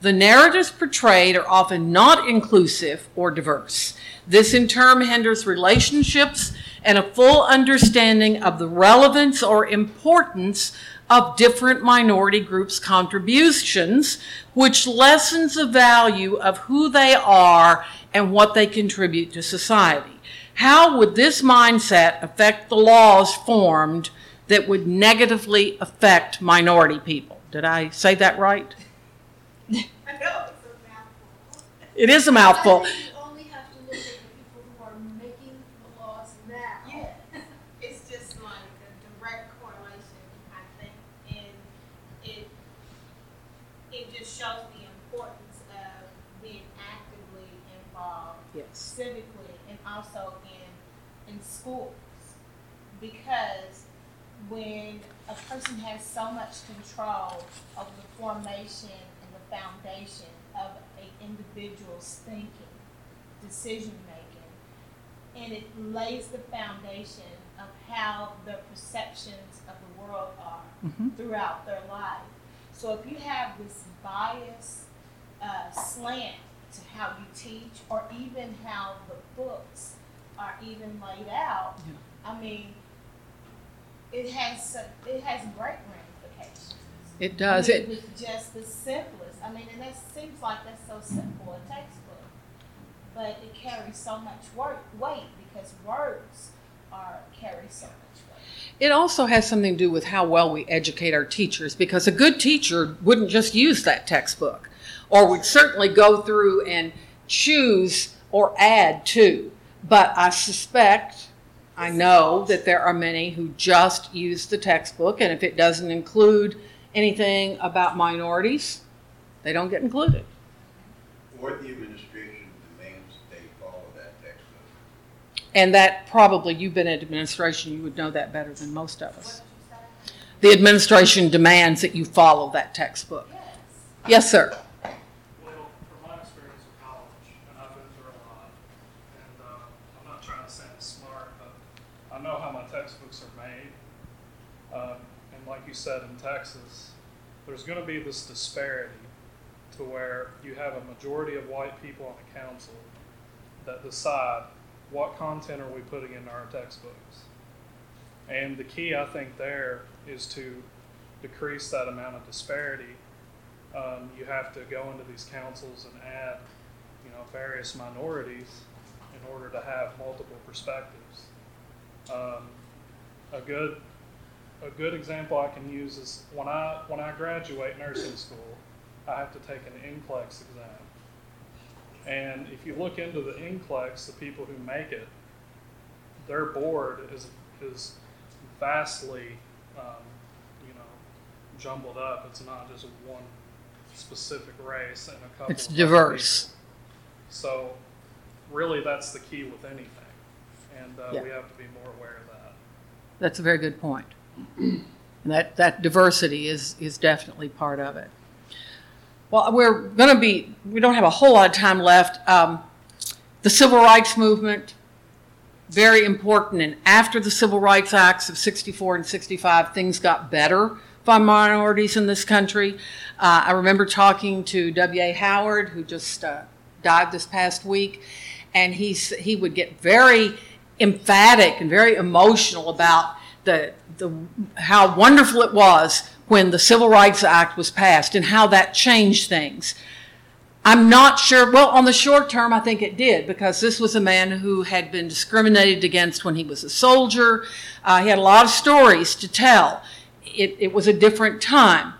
The narratives portrayed are often not inclusive or diverse. This in turn hinders relationships and a full understanding of the relevance or importance of different minority groups' contributions, which lessens the value of who they are and what they contribute to society. How would this mindset affect the laws formed that would negatively affect minority people? Did I say that right? It is a mouthful. You only have to look at the people who are making the laws now. Yeah, it's just like a direct correlation, I think, and it, it just shows the importance of being actively involved Yes. civically and also in, in schools. Because when a person has so much control of the formation and the foundation of an individual's thinking, decision making, and it lays the foundation of how their perceptions of the world are Mhm. throughout their life. So if you have this bias, uh, slant to how you teach, or even how the books are even laid out, I mean, it has it has great ramifications. It does. I mean, It, with just the simplest. I mean, and that seems like that's so simple a textbook, but it carries so much work, weight because words are carry so much weight. it also has something to do with how well we educate our teachers because a good teacher wouldn't just use that textbook or would certainly go through and choose or add to. But I suspect, I know that there are many who just use the textbook, and if it doesn't include anything about minorities, they don't get included. Or the administration demands they follow that textbook. And that probably, you've been in administration, you would know that better than most of us. The administration demands that you follow that textbook. Yes, sir. Well, from my experience with college, and I've been through a lot, and uh, I'm not trying to sound smart, but I know how my textbooks are made. Um, and like you said, in Texas, there's going to be this disparity to where you have a majority of white people on the council that decide what content are we putting into our textbooks. And the key, I think, there is to decrease that amount of disparity um, you have to go into these councils and add, you know, various minorities in order to have multiple perspectives. Um, a good a good example I can use is when I when I graduate nursing school, I have to take an NCLEX exam. And if you look into the NCLEX, the people who make it, their board is is vastly, um, you know, jumbled up. It's not just one specific race and a couple. It's of diverse. So, really, that's the key with anything, and uh, Yeah. we have to be more aware of that. That's a very good point. And that, that diversity is, is definitely part of it. Well, we're going to be, we don't have a whole lot of time left. Um, the civil rights movement, very important. And after the Civil Rights Acts of 64 and 65, things got better for minorities in this country. Uh, I remember talking to W.A. Howard, who just uh, died this past week, and he's, he would get very emphatic and very emotional about the, the, how wonderful it was when the Civil Rights Act was passed and how that changed things. I'm not sure, well, on the short term, I think it did because this was a man who had been discriminated against when he was a soldier. Uh, he had a lot of stories to tell. It, it was a different time.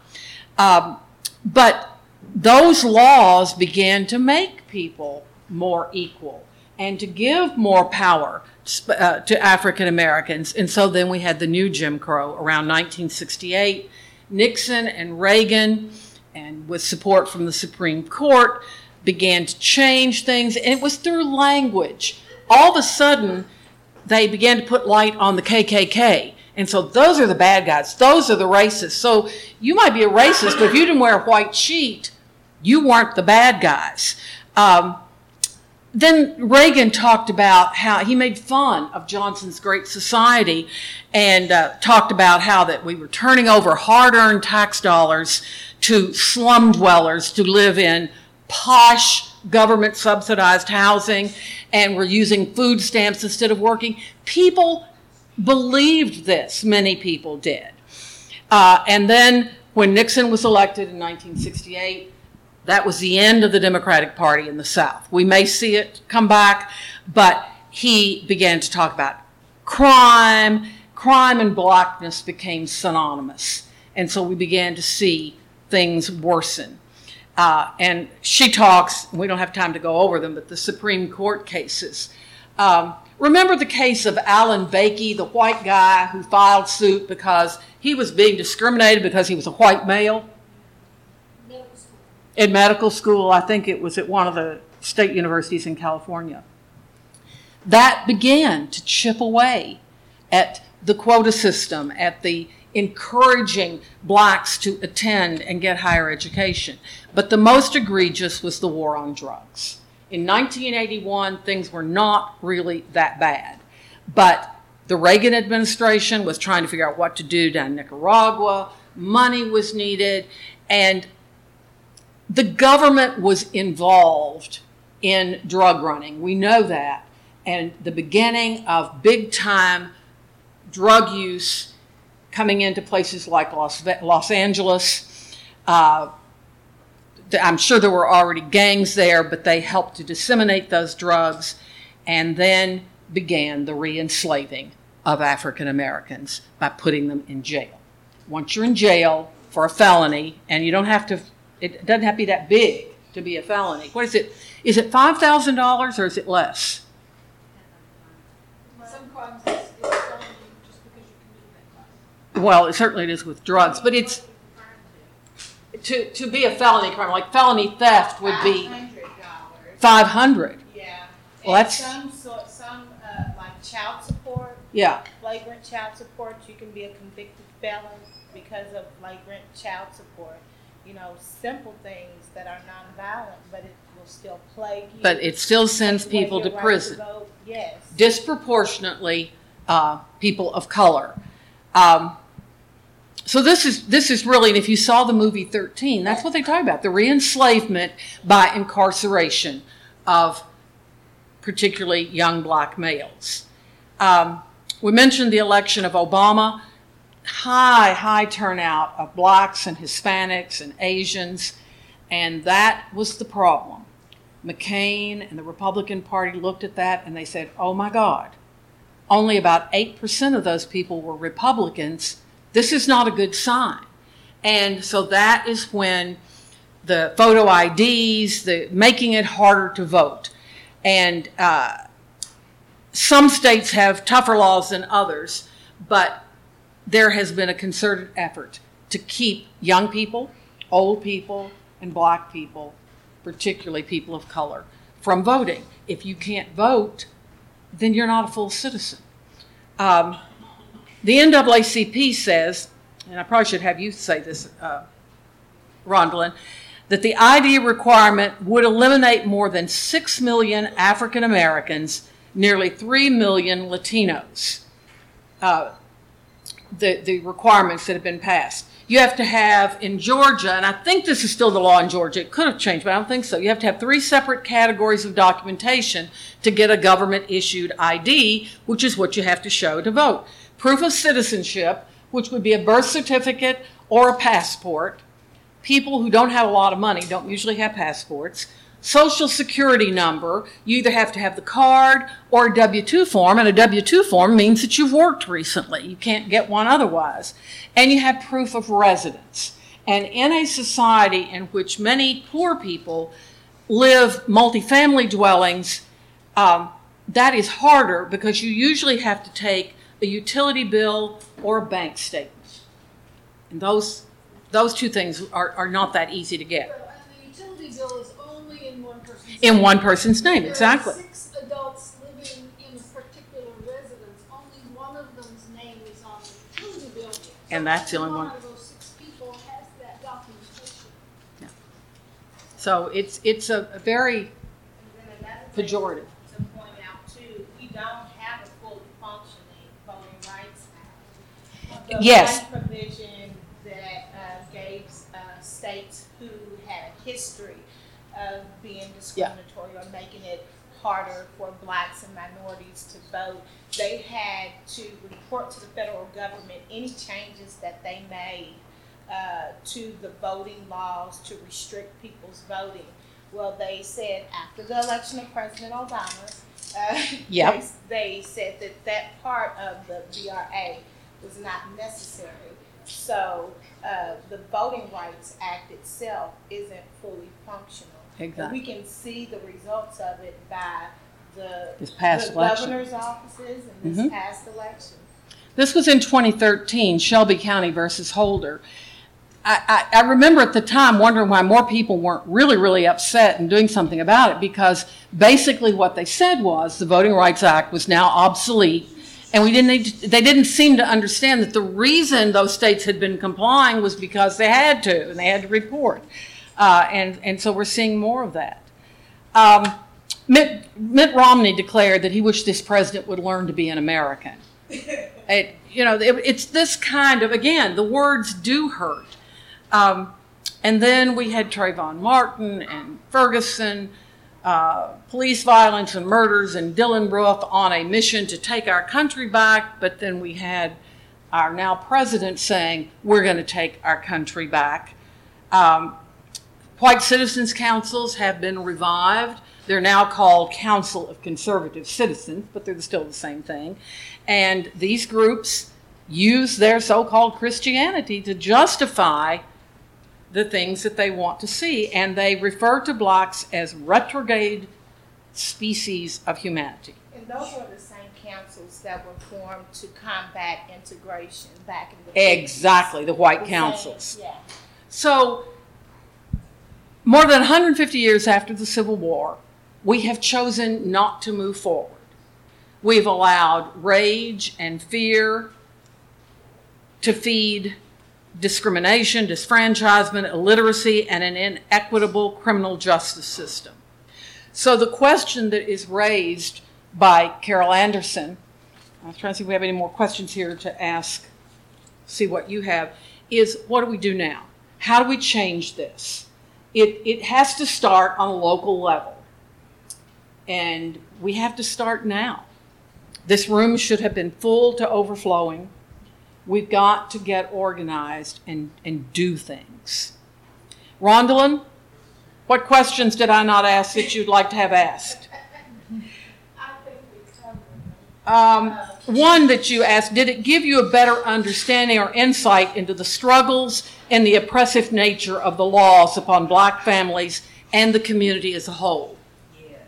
Um, but those laws began to make people more equal and to give more power uh, to African Americans. And so then we had the new Jim Crow around 1968. Nixon and Reagan, and with support from the Supreme Court, began to change things. And it was through language. All of a sudden, they began to put light on the KKK. And so those are the bad guys. Those are the racists. So you might be a racist, but if you didn't wear a white sheet, you weren't the bad guys. Um, then Reagan talked about how he made fun of Johnson's Great Society and uh, talked about how that we were turning over hard-earned tax dollars to slum dwellers to live in posh government subsidized housing and we're using food stamps instead of working. People believed this, many people did. Uh, and then when Nixon was elected in 1968, that was the end of the Democratic Party in the South. We may see it come back, but he began to talk about crime. Crime and blackness became synonymous. And so we began to see things worsen. Uh, and she talks, we don't have time to go over them, but the Supreme Court cases. Um, remember the case of Allan Bakke, the white guy who filed suit because he was being discriminated because he was a white male? In medical school. I think it was at one of the state universities in California. That began to chip away at the quota system, at the encouraging blacks to attend and get higher education. But the most egregious was the war on drugs. In 1981, things were not really that bad. But the Reagan administration was trying to figure out what to do down in Nicaragua. Money was needed. And the government was involved in drug running. We know that. And the beginning of big time drug use coming into places like Los, Los Angeles. Uh, I'm sure there were already gangs there, but they helped to disseminate those drugs. And then began the re enslaving of African Americans by putting them in jail. Once you're in jail for a felony, and you don't have to it doesn't have to be that big to be a felony. What is it? Is it five thousand dollars or is it less? Some crimes felony just because you committed that crime. Well, it certainly it is with drugs, but it's to to be a felony crime, like felony theft would be five hundred. Yeah. Well, And that's- Some sort, some, uh, like child support. Yeah. Flagrant child support, you can be a convicted felon because of flagrant child support. You know, simple things that are nonviolent, but it will still plague you. But it still sends Take away people to right prison. vote. Yes. disproportionately uh, people of color. Um, so this is this is really, and if you saw the movie Thirteen, that's what they talk about: the re-enslavement by incarceration of particularly young black males. Um, we mentioned the election of Obama. High, high turnout of blacks and Hispanics and Asians, and that was the problem. McCain and the Republican Party looked at that and they said, oh my God, only about 8% of those people were Republicans. This is not a good sign. And so that is when the photo IDs, the making it harder to vote. And uh, some states have tougher laws than others, but there has been a concerted effort to keep young people, old people, and black people particularly people of color, from voting. If you can't vote, then you're not a full citizen. Um, the NAACP says, and I probably should have you say this, uh, that the ID requirement would eliminate more than 6 million African Americans, nearly 3 million Latinos. Uh, the, the requirements that have been passed. You have to have in Georgia, and I think this is still the law in Georgia, it could have changed, but I don't think so. You have to have three separate categories of documentation to get a government issued ID, which is what you have to show to vote. Proof of citizenship, which would be a birth certificate or a passport. People who don't have a lot of money don't usually have passports. Social security number, you either have to have the card or a W 2 form, and a W 2 form means that you've worked recently. You can't get one otherwise. And you have proof of residence. And in a society in which many poor people live multifamily dwellings, um, that is harder because you usually have to take a utility bill or a bank statement. And those, those two things are, are not that easy to get. The utility bill is in one person's. Name. one person's There are exactly. Six adults living in a particular residence, only one of them's name is on the utility bill. And that's the only one. One of those six people has that documentation. So it's, it's a a very And then another thing pejorative. To point out too, we don't have a fully functioning voting rights act. The Yes. one provision that uh, gave uh, states who had a history of being discriminatory or making it harder for blacks and minorities to vote, they had to report to the federal government any changes that they made uh, to the voting laws to restrict people's voting. Well, they said after the election of President Obama, uh, Yep. they, they said that that part of the VRA was not necessary. So uh, the Voting Rights Act itself isn't fully functional. Exactly. we can see the results of it by the, This past the election. governor's offices and this Mhm. past election. This was in 2013, Shelby County versus Holder. I, I, I remember at the time wondering why more people weren't really, really upset and doing something about it because basically what they said was the Voting Rights Act was now obsolete. And we didn't need to, they didn't seem to understand that the reason those states had been complying was because they had to and they had to report. Uh, and, and so we're seeing more of that. Um, Mitt, Mitt Romney declared that he wished this president would learn to be an American. It, you know, it, it's this kind of, again, the words do hurt. Um, and then we had Trayvon Martin and Ferguson, uh, police violence and murders, and Dylann Roof on a mission to take our country back. But then we had our now president saying, we're going to take our country back. Um, White Citizens Councils have been revived. They're now called Council of Conservative Citizens, but they're still the same thing. And these groups use their so called Christianity to justify the things that they want to see. And they refer to blacks as retrograde species of humanity. And those were the same councils that were formed to combat integration back in the 50s. Exactly, the white The same- councils. Yeah. So, more than 150 years after the Civil War, we have chosen not to move forward. We've allowed rage and fear to feed discrimination, disfranchisement, illiteracy, and an inequitable criminal justice system. So, the question that is raised by Carol Anderson, I was trying to see if we have any more questions here to ask, see what you have, is what do we do now? How do we change this? It, it has to start on a local level. And we have to start now. This room should have been full to overflowing. We've got to get organized and, and do things. Rondalyn, what questions did I not ask that you'd like to have asked? Um, one that you asked, did it give you a better understanding or insight into the struggles and the oppressive nature of the laws upon black families and the community as a whole? Yes.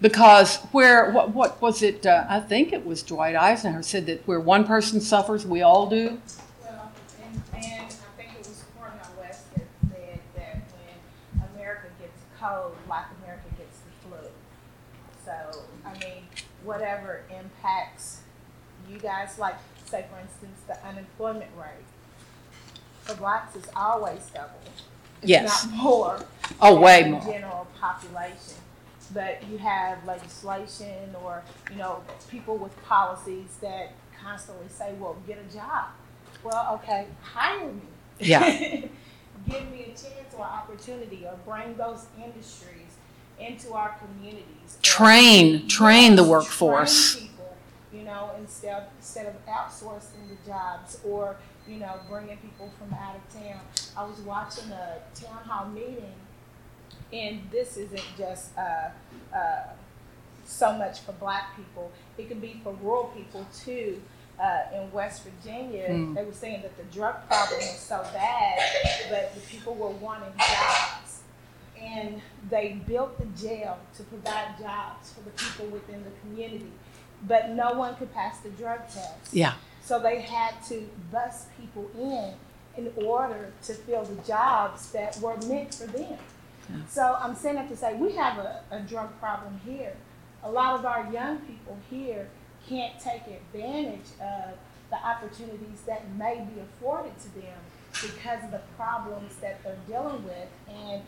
Because where, what, what was it? Uh, I think it was Dwight Eisenhower said that where one person suffers, we all do. Well, and, and I think it was Cornel West that said that when America gets a cold, Black America gets the flu. So, I mean, whatever impacts you guys, like, say for instance, the unemployment rate for blacks is always double. It's Yes. Not more. Oh, way more. General population. But you have legislation or, you know, people with policies that constantly say, well, get a job. Well, okay, hire me. Yeah. Give me a chance or opportunity or bring those industries into our communities. Train, train the workforce. Train people, you know, instead, instead of outsourcing the jobs or, you know, bringing people from out of town. I was watching a town hall meeting and this isn't just uh, uh, so much for black people. It could be for rural people too. uh, in West Virginia, Hmm. they were saying that the drug problem was so bad, but the people were wanting jobs. And they built the jail to provide jobs for the people within the community, but no one could pass the drug test. Yeah. So they had to bus people in in order to fill the jobs that were meant for them. Yeah. So I'm saying that to say we have a, a drug problem here. A lot of our young people here can't take advantage of the opportunities that may be afforded to them because of the problems that they're dealing with. And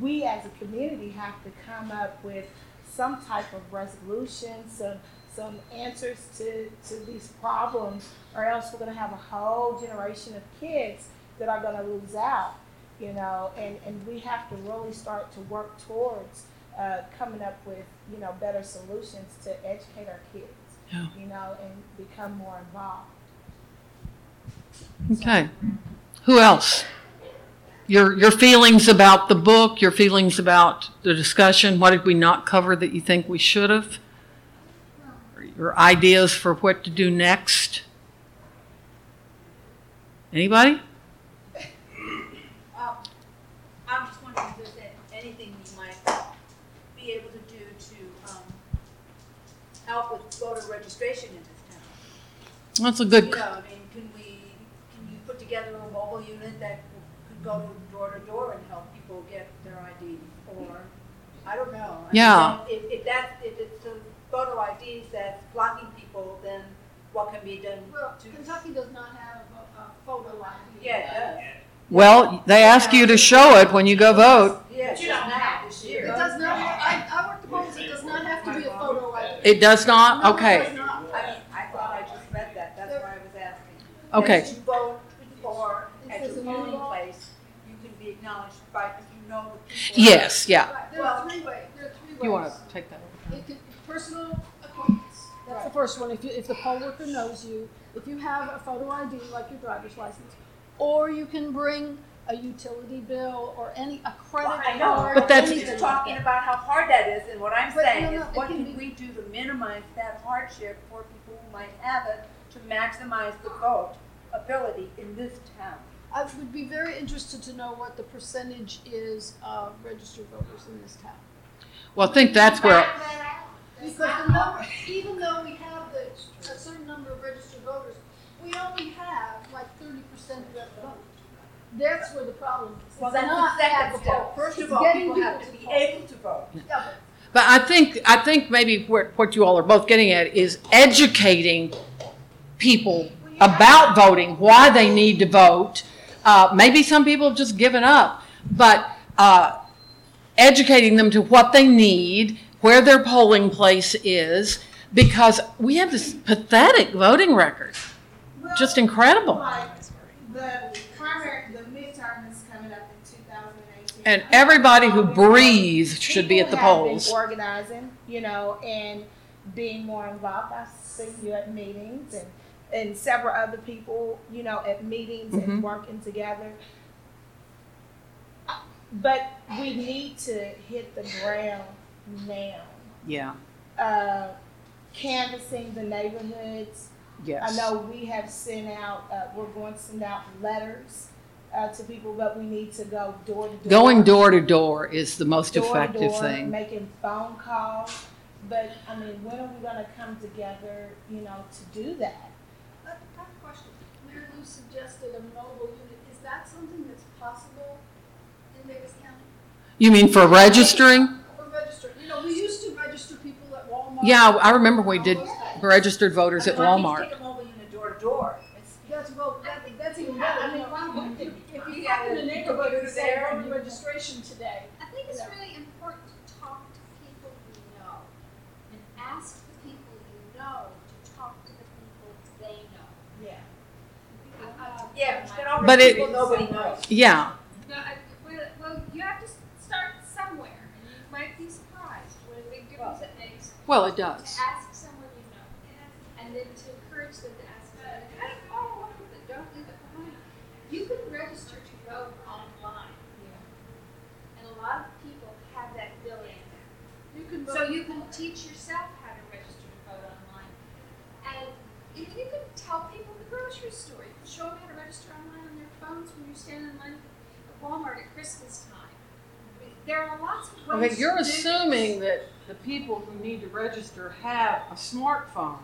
we as a community have to come up with some type of resolution, some some answers to, to these problems, or else we're gonna have a whole generation of kids that are gonna lose out, you know, and, and we have to really start to work towards uh, coming up with, you know, better solutions to educate our kids, Yeah. you know, and become more involved. Okay. Who else? Your, your feelings about the book, your feelings about the discussion, what did we not cover that you think we should have? Your ideas for what to do next? Anybody? Um, I'm just wondering if there's anything you might be able to do to, um, help with voter registration in this town. That's a good, You know, go door to door and help people get their ID? Or, I don't know. I mean, Yeah. If, if that, if it's the photo IDs that's blocking people, then what can be done Well, to? Kentucky does not have a, a photo ID. Yeah, it does. well, they ask you to show it when you go vote. Yeah, it's not now this It does not, I, I work the polls, it does not have to be a photo ID. It does not? No, it Okay. does not. I mean, I thought I just read that, that's why I was asking. Okay. As you vote for, at Is your this a new polling law? place, you can be acknowledged by, if you know the people. Yes, yeah. Right, there are three ways, there are three ways. You want to take that? It could, personal acquaintance, that's the first one, if you, if the poll worker knows you, if you have a photo ID like your driver's license, or you can bring a utility bill or any, a credit Well, I card. know, But that's- He's anything. talking about how hard that is, and what I'm But saying no, is, no, it what can can be- we do to minimize that hardship for people who might have it, to maximize the vote ability in this town? I would be very interested to know what the percentage is of registered voters in this town. Well, I think that's where, Because the number, even though we have the, a certain number of registered voters, we only have like thirty percent of that vote. That's where the problem is. Well, It's that's not the at second step. polls. First It's of all, getting people have to to be the able to vote. Yeah, but but I think, I think maybe what, what you all are both getting at is educating people about voting, why they need to vote. Uh, maybe some people have just given up, but, uh, educating them to what they need, where their polling place is, because we have this pathetic voting record. Just incredible. Like, the primary, the midterm is coming up in two thousand and eighteen. And everybody who breathes should be at the People have been polls. Organizing, you know, and being more involved. I see you at meetings and, and several other people, you know, at meetings Mhm. and working together. But we need to hit the ground now. Yeah, Uh, canvassing the neighborhoods, yes. I know we have sent out, uh, we're going to send out letters, uh, to people, but we need to go door to door. Going door to door is the most Door to effective door, thing. Making phone calls, but, I mean, when are we gonna come together, you know, to do that? I have a question. Mayor Lou suggested a mobile unit. Is that something that's possible in Daviess County? You mean for registering? Or register, you know, we used to register people at Walmart. Yeah, I remember we did registered voters at Why don't you Walmart. Take a mobile unit door to door. It's- That's, well, that, that's even better. I mean, if, if you Yeah, come in a you neighborhood go there voter and registration today, I think it's Yeah. really important to talk to people you know and ask the people you know to talk to the people they know. Yeah. I- I- Yeah, but all But the it- people nobody knows. Yeah, No, I, well, well, you have to start somewhere, and you might be surprised what a big difference it makes well, it to does. ask someone you know, and then to encourage them to ask someone, I don't oh, know, but don't leave it behind. You can register to vote online, and a lot of people have that ability. you can vote. So you can teach yourself how to register to vote online. And You, you can tell people in the grocery store, you can show them how to register online on their phones when you stand in line at Walmart at Christmas time. There are lots of ways Okay, you're to do this. assuming that the people who need to register have a smartphone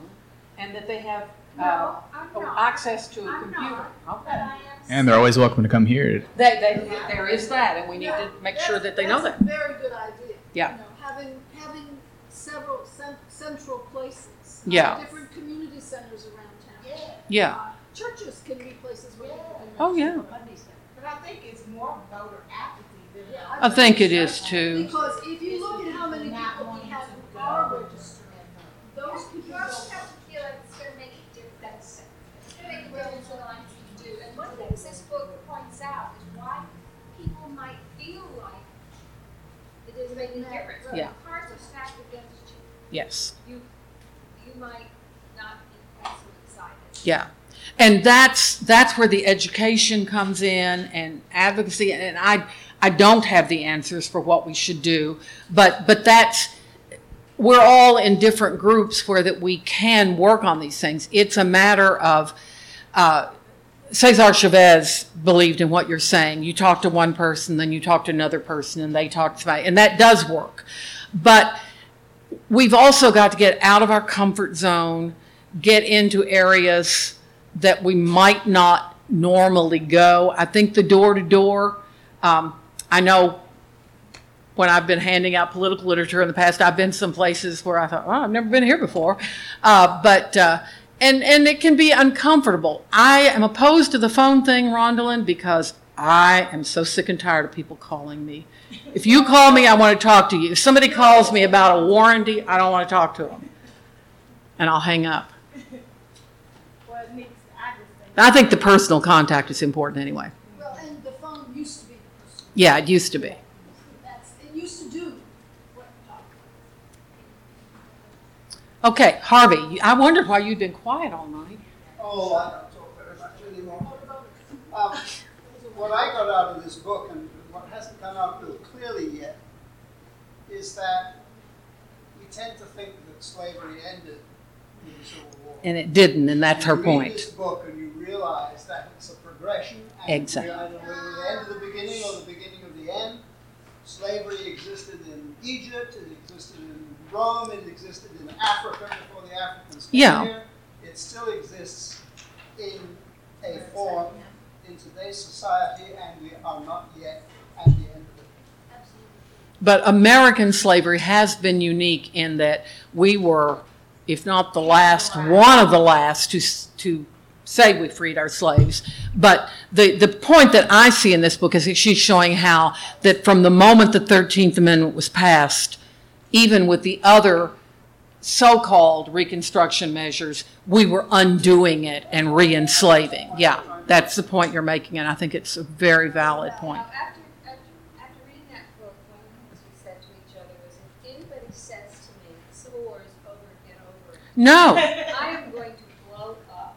and that they have, uh, No, I'm not. access to a I'm computer. not, but Okay. I am And they're always welcome to come here. They, they, there is that, and we need to make sure that they know that. That's a very good idea. Yeah. You know, having, having several cen- central places. Yeah. Different community centers around town. Yeah. Uh, Churches can be places where people can. Oh, yeah. register. But I think it's more voter apathy than. Yeah, I think it is too. Because if you look at how many people we have who are registered, those people You also don't. have to feel like it's gonna make a difference. It's gonna make a difference in the lives you do. And one of the things this book points out is why people might feel like it is making a difference. When Yeah. the cards are stacked against you, Yes. you, you might not be as excited. Yeah. And that's, that's where the education comes in and advocacy, and I, I don't have the answers for what we should do, but, but that's, we're all in different groups where that we can work on these things. It's a matter of, uh, Cesar Chavez believed in what you're saying. You talk to one person, then you talk to another person, and they talk to and that does work. But we've also got to get out of our comfort zone, get into areas that we might not normally go. I think the door to door, I know when I've been handing out political literature in the past, I've been some places where I thought, oh, I've never been here before. Uh, but, uh, and, and it can be uncomfortable. I am opposed to the phone thing, Rondalyn, because I am so sick and tired of people calling me. If you call me, I want to talk to you. If somebody calls me about a warranty, I don't want to talk to them. And I'll hang up. Well, it needs, I think. The personal contact is important anyway. Well, and the phone used to be personal. Yeah, it used to be. That's, it used to do what, Okay, Harvey, I wondered why you'd been quiet all night. Oh, I don't talk very much anymore. Um, what I got out of this book, and what hasn't come out real clearly yet, is that we tend to think that slavery ended in the Civil War. And it didn't, and that's her You read point. this book and you realize that it's a progression. Exactly. we're either the end of the beginning or the beginning of the end. Slavery existed in Egypt, it existed in Rome, it existed in Africa before the Africans came Yeah. here. It still exists in a form in today's society, and we are not yet at the end of it. But American slavery has been unique in that we were, if not the last, one of the last to, to say we freed our slaves. But the, the point that I see in this book is that she's showing how that from the moment the 13th Amendment was passed, even with the other so-called Reconstruction measures, we were undoing it and re-enslaving. Yeah, that's the point you're making, and I think it's a very valid point. No. I am going to blow up.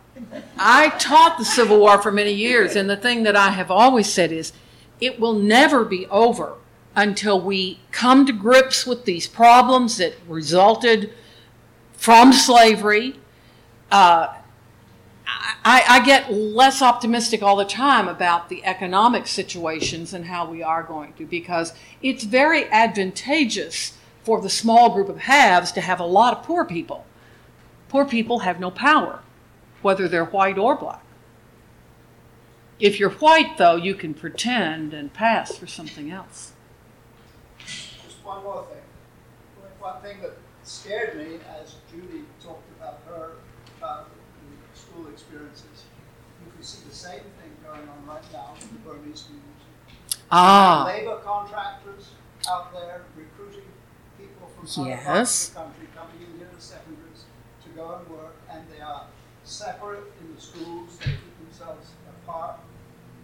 I taught the Civil War for many years, and the thing that I have always said is it will never be over until we come to grips with these problems that resulted from slavery. Uh, I, I get less optimistic all the time about the economic situations and how we are going to, because it's very advantageous for the small group of haves to have a lot of poor people. Poor people have no power whether they're white or black. If you're white, though, you can pretend and pass for something else. Just one more thing. One thing that scared me as Judy talked about her uh, school experiences, you can see the same thing going on right now with the Burmese community. Ah. Labor contractors out there recruiting people from other parts Yes. of the country, coming in here as secondaries to go and work, and they are separate in the schools, they keep themselves apart.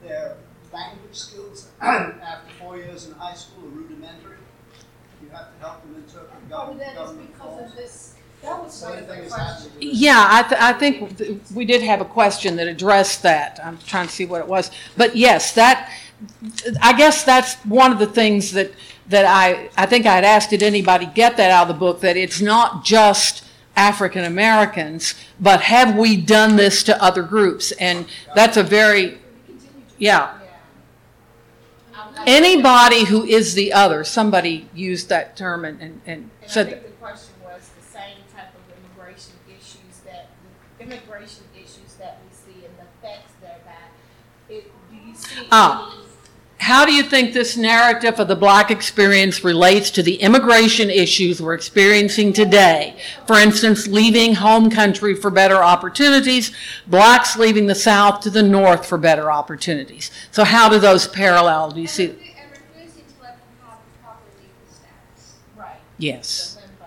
Their language skills after four years in high school are rudimentary. You have to help them interpret Probably government, that is government because laws. of this, that was one Same of the thing is questions. happening. Yeah, I, th- I think th- we did have a question that addressed that. I'm trying to see what it was. But yes, that, I guess that's one of the things that, that I, I think I'd asked, did anybody get that out of the book? That it's not just African Americans, but have we done this to other groups? And that's a very, yeah. Anybody who is the other, somebody used that term and, and, and And I said think that. the question was the same type of immigration issues that, the immigration issues that we see and the effects thereby. It, do you see Ah. Any How do you think this narrative of the black experience relates to the immigration issues we're experiencing today? For instance, leaving home country for better opportunities, blacks leaving the South to the North for better opportunities. So how do those parallel? Do you see? And refusing to let them have proper legal status. Right. Yes. the limbo?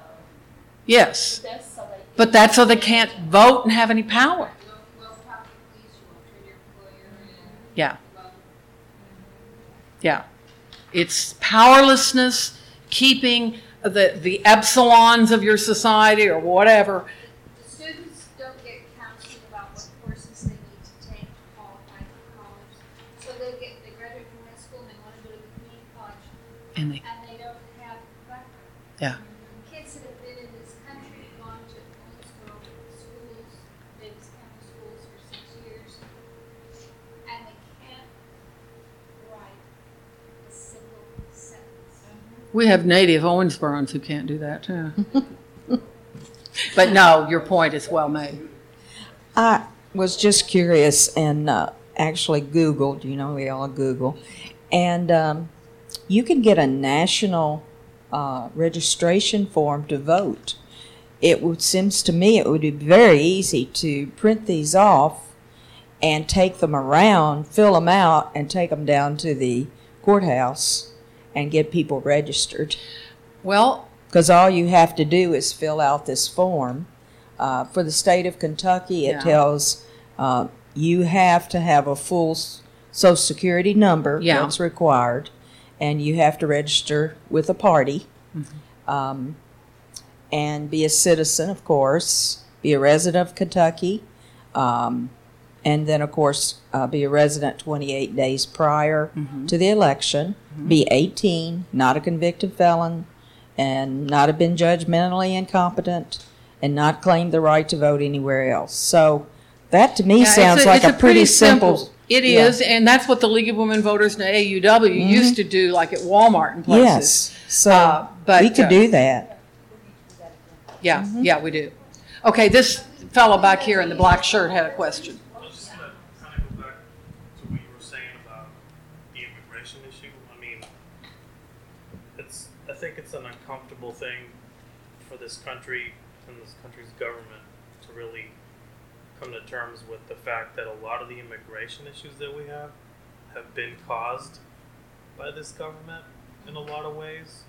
Yes. That's so they. But that's so they can't vote and have any power. Will, will talk to police, you will treat your employer, and Yeah. will Yeah. It's powerlessness, keeping the, the epsilons of your society or whatever. The students don't get counseling about what courses they need to take to qualify for college. So they get, they graduate from high school and they want to go to the community college. And they- And they don't have background. Yeah. Kids that have been in this country, gone to Owensboro schools, Daviess County schools for six years, and they can't write a single sentence. We have native Owensboroans who can't do that too. But no, your point is well made. I was just curious and uh, actually Googled, you know, we all Google, and um, you can get a national uh, registration form to vote. It would, seems to me it would be very easy to print these off and take them around, fill them out, and take them down to the courthouse and get people registered. Well, Because all you have to do is fill out this form. Uh, for the state of Kentucky, it Yeah. tells uh, you have to have a full social security number Yeah. that's required, and you have to register with a party, Mm-hmm. um, and be a citizen, of course, be a resident of Kentucky, um, and then, of course, uh, be a resident 28 days prior Mhm. to the election, be 18, not a convicted felon, and not have been judgmentally incompetent, and not claim the right to vote anywhere else. So that to me Yeah, sounds like it's a pretty simple. It Yeah. is, and that's what the League of Women Voters and the AUW Mhm. used to do, like at Walmart and places. Yes, so Uh, but, we could uh, do that. Yeah, Mm-hmm. yeah, we do. Okay, this fellow back here in the black shirt had a question. I was just gonna kind of go back to what you were saying about the immigration issue. I mean, it's, I think it's an uncomfortable thing for this country and this country's government to really come to terms with the fact that a lot of the immigration issues that we have have been caused by this government in a lot of ways.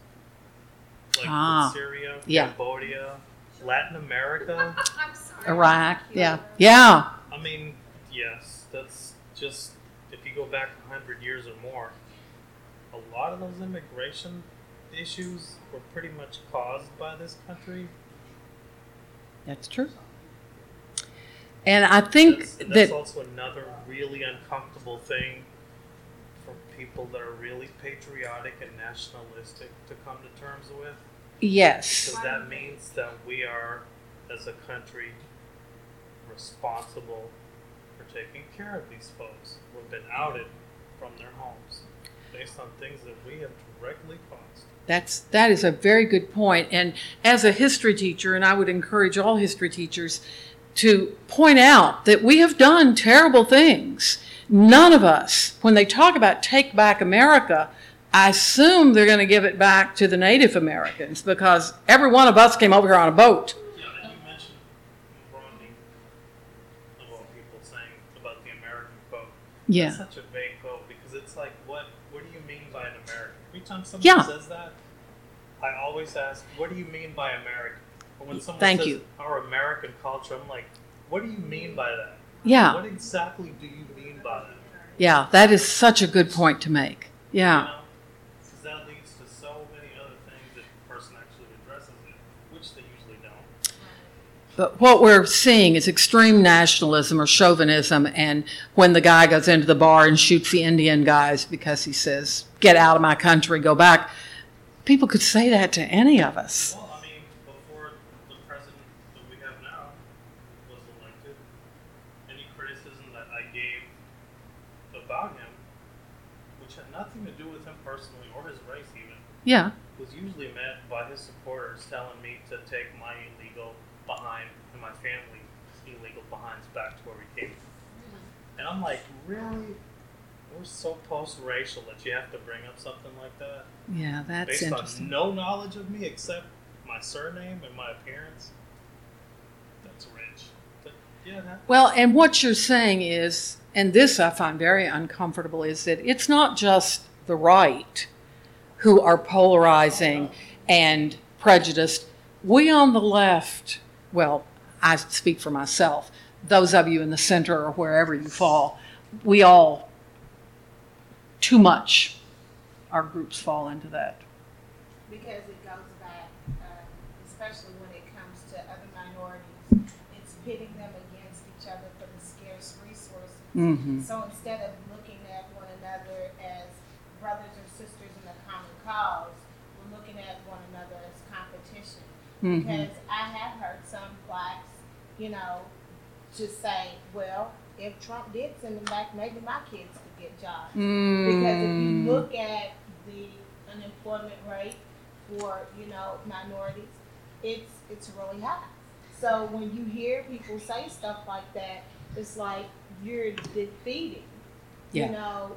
Like Ah, Syria, yeah. Cambodia, Latin America. I'm sorry. Iraq, yeah, yeah. I mean, yes, that's just if you go back a hundred years or more, a lot of those immigration issues were pretty much caused by this country. That's true. And I think That's, that's that also another really uncomfortable thing for people that are really patriotic and nationalistic to come to terms with. yes, Because that means that we are, as a country, responsible for taking care of these folks who have been outed from their homes based on things that we have directly caused. That's that is a very good point. And as a history teacher, and I would encourage all history teachers to point out that we have done terrible things. None of us, when they talk about take back America, I assume they're going to give it back to the Native Americans because every one of us came over here on a boat. Yeah, and you mentioned Romney, of all people, saying about the American quote. Yeah. That's such a vague quote because it's like, what What do you mean by an American? Every time someone Yeah. says that, I always ask, what do you mean by American? But when someone Thank says you. our American culture, I'm like, what do you mean by that? Yeah. What exactly do you mean by that? Yeah, that is such a good point to make. Yeah. Because that leads to so many other things that the person actually addresses it, which they usually don't. But what we're seeing is extreme nationalism or chauvinism, and when the guy goes into the bar and shoots the Indian guys because he says, get out of my country, go back. People could say that to any of us. Well, I mean, about him, which had nothing to do with him personally or his race even, yeah, was usually met by his supporters telling me to take my illegal behind and my family illegal behinds back to where we came from. And I'm like, really? So post-racial that you have to bring up something like that Yeah, that's based interesting. on no knowledge of me except my surname and my appearance. That's rich. But, yeah, that, Well, and what you're saying is, and this I find very uncomfortable, is that it's not just the right who are polarizing and prejudiced. We on the left, well, I speak for myself, those of you in the center or wherever you fall, we all, too much, our groups fall into that. because it goes back, uh, especially when it comes to other minorities, it's pitting them against each other for the scarce resources. Mhm. So instead of looking at one another as brothers or sisters in a common cause, we're looking at one another as competition. Mhm. Because I have heard some blacks, you know, just say, well, if Trump did send them back, maybe my kids get jobs. Because if you Mm. look at the unemployment rate for, you know, minorities, it's, it's really high. So when you hear people say stuff like that, it's like you're defeating, Yeah. you know,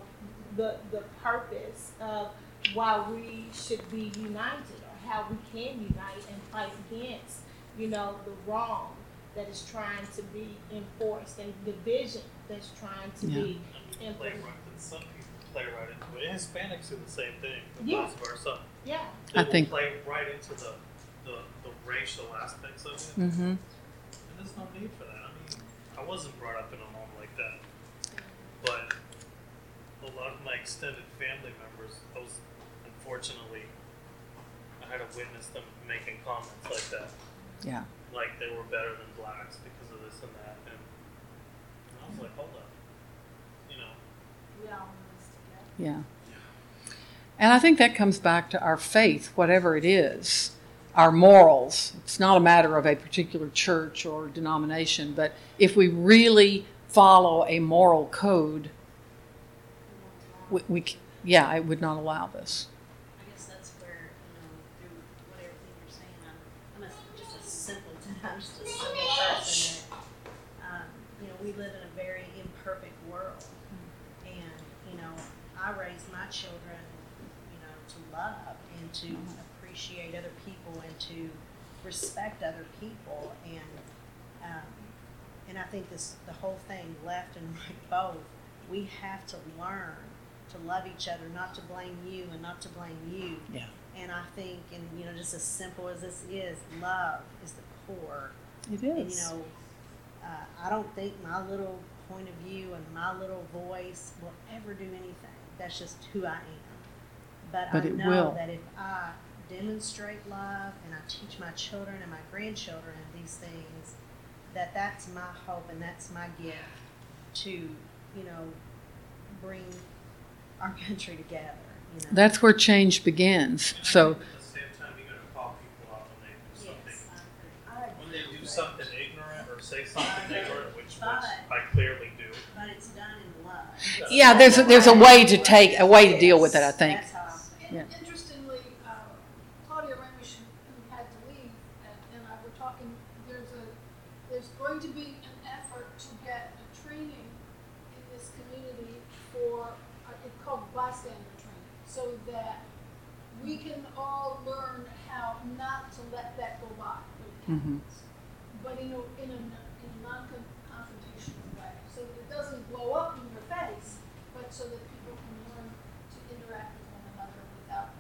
the, the purpose of why we should be united or how we can unite and fight against, you know, the wrong that is trying to be enforced and division that's trying to be play implemented. right, and some people play right into it. Hispanics do the same thing, but Yeah. vice versa. Yeah. They I think- play right into the, the, the racial aspects of it. Mhm. And there's no need for that. I mean, I wasn't brought up in a home like that, but a lot of my extended family members, I was unfortunately, I had to witness them making comments like that. Yeah. Like they were better than blacks because of this and that, and, and I was like, hold up, you know. We all in this together. Yeah. And I think that comes back to our faith, whatever it is, our morals. It's not a matter of a particular church or denomination, but if we really follow a moral code, we, we yeah, I would not allow this. I guess that's where, you know, through what everything you're saying, I'm, I'm a, just a simpleton, I'm just a simple person that, um, you know, we live in a very imperfect world. And, you know, I raise my children, you know, to love and to appreciate other people and to respect other people and, um, and I think this, the whole thing, left and right both, we have to learn to love each other, not to blame you and not to blame you. Yeah. And I think, and you know, just as simple as this is, love is the core. It And you know, uh, I don't think my little point of view and my little voice will ever do anything. That's just who I am. But, But I it know will. that if I demonstrate love and I teach my children and my grandchildren these things, that that's my hope and that's my gift to, you know, bring our country together. You know. That's where change begins. So, At the same time, you gotta call people out when they do something. When they do something ignorant or say something ignorant, which, which I clearly do. But it's done in love. yeah, there's a, there's a way to take a way to deal with it. I think. That's how I feel. Yeah. Interestingly, uh, Claudia Ramish, who had to leave, and, and I were talking, there's a, there's going to be an effort to get a training in this community for, uh, it's called bystander training, so that we can all learn how not to let that go by when it Mhm. happens. But in a, in a, in a non-confrontational way, so that it doesn't blow up in your face, but so that people can learn to interact with one another without,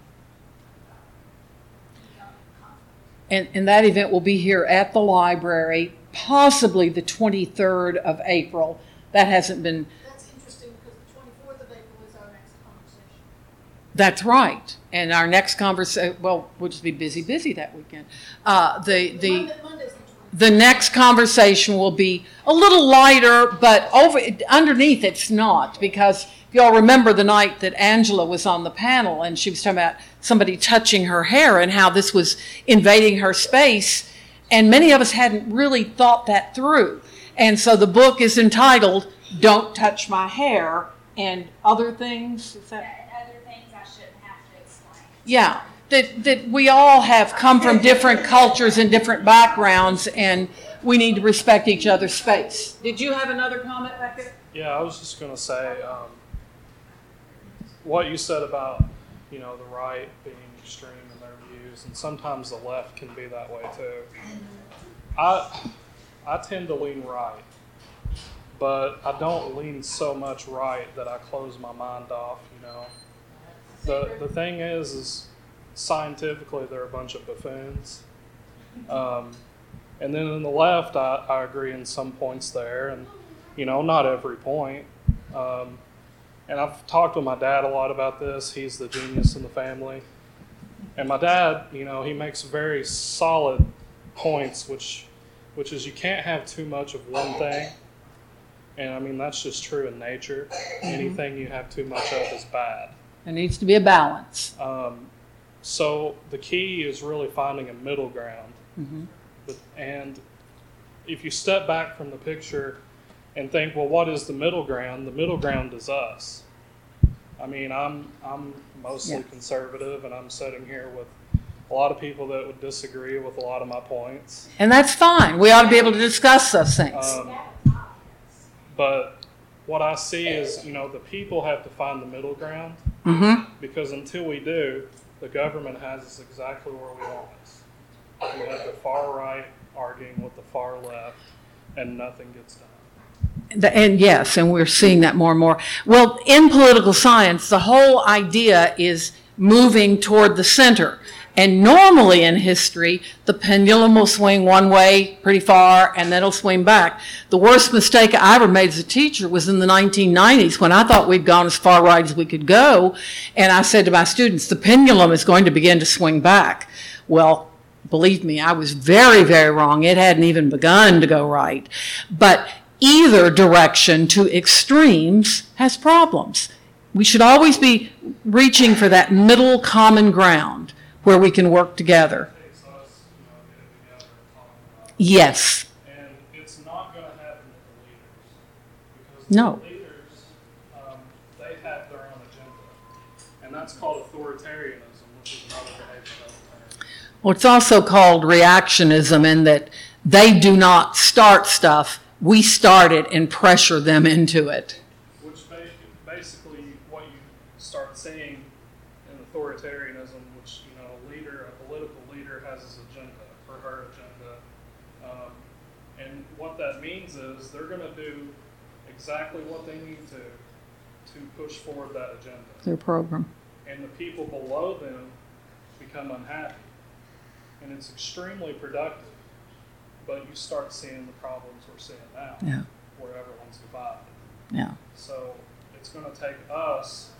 without conflict. And, and that event will be here at the library, possibly the 23rd of April. That hasn't been, That's interesting because the twenty-fourth of April is our next conversation. that's right. And our next conversation, well, we'll just be busy, busy that weekend. Uh, the, the, Monday, Monday's the the next conversation will be a little lighter, but over, underneath it's not. Because if y'all remember the night that Angela was on the panel and she was talking about somebody touching her hair and how this was invading her space. And many of us hadn't really thought that through. And so the book is entitled Don't Touch My Hair and Other Things. Is that? Other Yeah, that, that we all have come from different cultures and different backgrounds, and we need to respect each other's space. Did you have another comment back there? Yeah, I was just going to say um, what you said about you know the right being extreme in their views, and sometimes the left can be that way too. I I tend to lean right, but I don't lean so much right that I close my mind off. You know, the the thing is, is scientifically they're a bunch of buffoons. Um, and then in the left, I, I agree in some points there, and you know, not every point. Um, and I've talked with my dad a lot about this. He's the genius in the family. And my dad, you know, he makes very solid points, which, which is you can't have too much of one thing. And I mean, that's just true in nature. Anything you have too much of is bad. There needs to be a balance. Um, so the key is really finding a middle ground. Mhm. But, and if you step back from the picture and think, well, what is the middle ground? The middle ground is us. I mean, I'm I'm mostly Yeah. conservative, and I'm sitting here with a lot of people that would disagree with a lot of my points. And that's fine. We ought to be able to discuss those things. Um, but what I see is, you know, the people have to find the middle ground Mhm. because until we do, the government has us exactly where we want us. We have the far right arguing with the far left, and nothing gets done. And yes, and we're seeing that more and more. Well, in political science, the whole idea is moving toward the center. And normally in history, the pendulum will swing one way pretty far and then it'll swing back. The worst mistake I ever made as a teacher was in the 1990s when I thought we'd gone as far right as we could go. And I said to my students, the pendulum is going to begin to swing back. Well, believe me, I was very, very wrong. It hadn't even begun to go right. But either direction to extremes has problems. We should always be reaching for that middle common ground where we can work together. Yes. And it's not going to happen with the leaders. No. the leaders, um, they have their own agenda. And that's called authoritarianism, which is another behavioral. Well, it's also called reactionism in that they do not start stuff. We start it and pressure them into it. Which basically what you start seeing in authoritarianism, which you know, a leader, a political leader, has his agenda or her agenda, um, and what that means is they're going to do exactly what they need to to push forward that agenda, Their program. and the people below them become unhappy, and it's extremely productive. But you start seeing the problems we're seeing now, Yeah. where everyone's divided. Yeah. So it's going to take us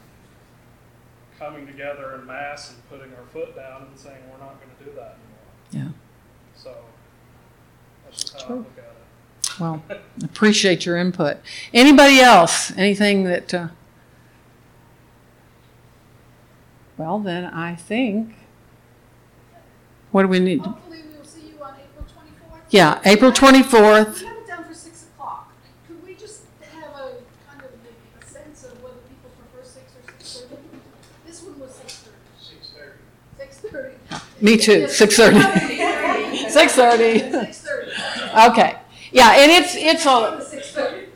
coming together in mass and putting our foot down and saying we're not going to do that anymore. Yeah. So that's just how I look at it. Well, appreciate your input. Anybody else? Anything that, uh, well, then I think, what do we need? Hopefully we'll see you on April twenty-fourth. Yeah, April 24th. We have it down for six o'clock. Could we just have a kind of a, a sense of whether people prefer six or six thirty? This one was six thirty. Six thirty. Six thirty. Me too, 6:30. 6:30. Six thirty. Okay. Yeah, and it's, it's a, Six thirty.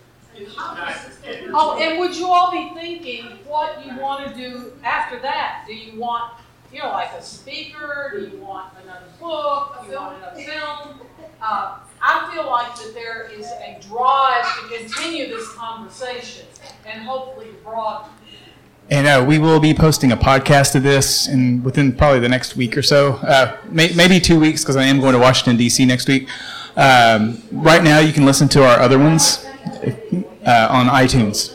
Oh, and would you all be thinking what you want to do after that? Do you want, you know, like a speaker? Do you want another book? Do you want another film? Uh, I feel like that there is a drive to continue this conversation and hopefully broaden. And uh, we will be posting a podcast of this in within probably the next week or so, uh, may, maybe two weeks because I am going to Washington D.C. next week. Um, right now, you can listen to our other ones uh, on iTunes.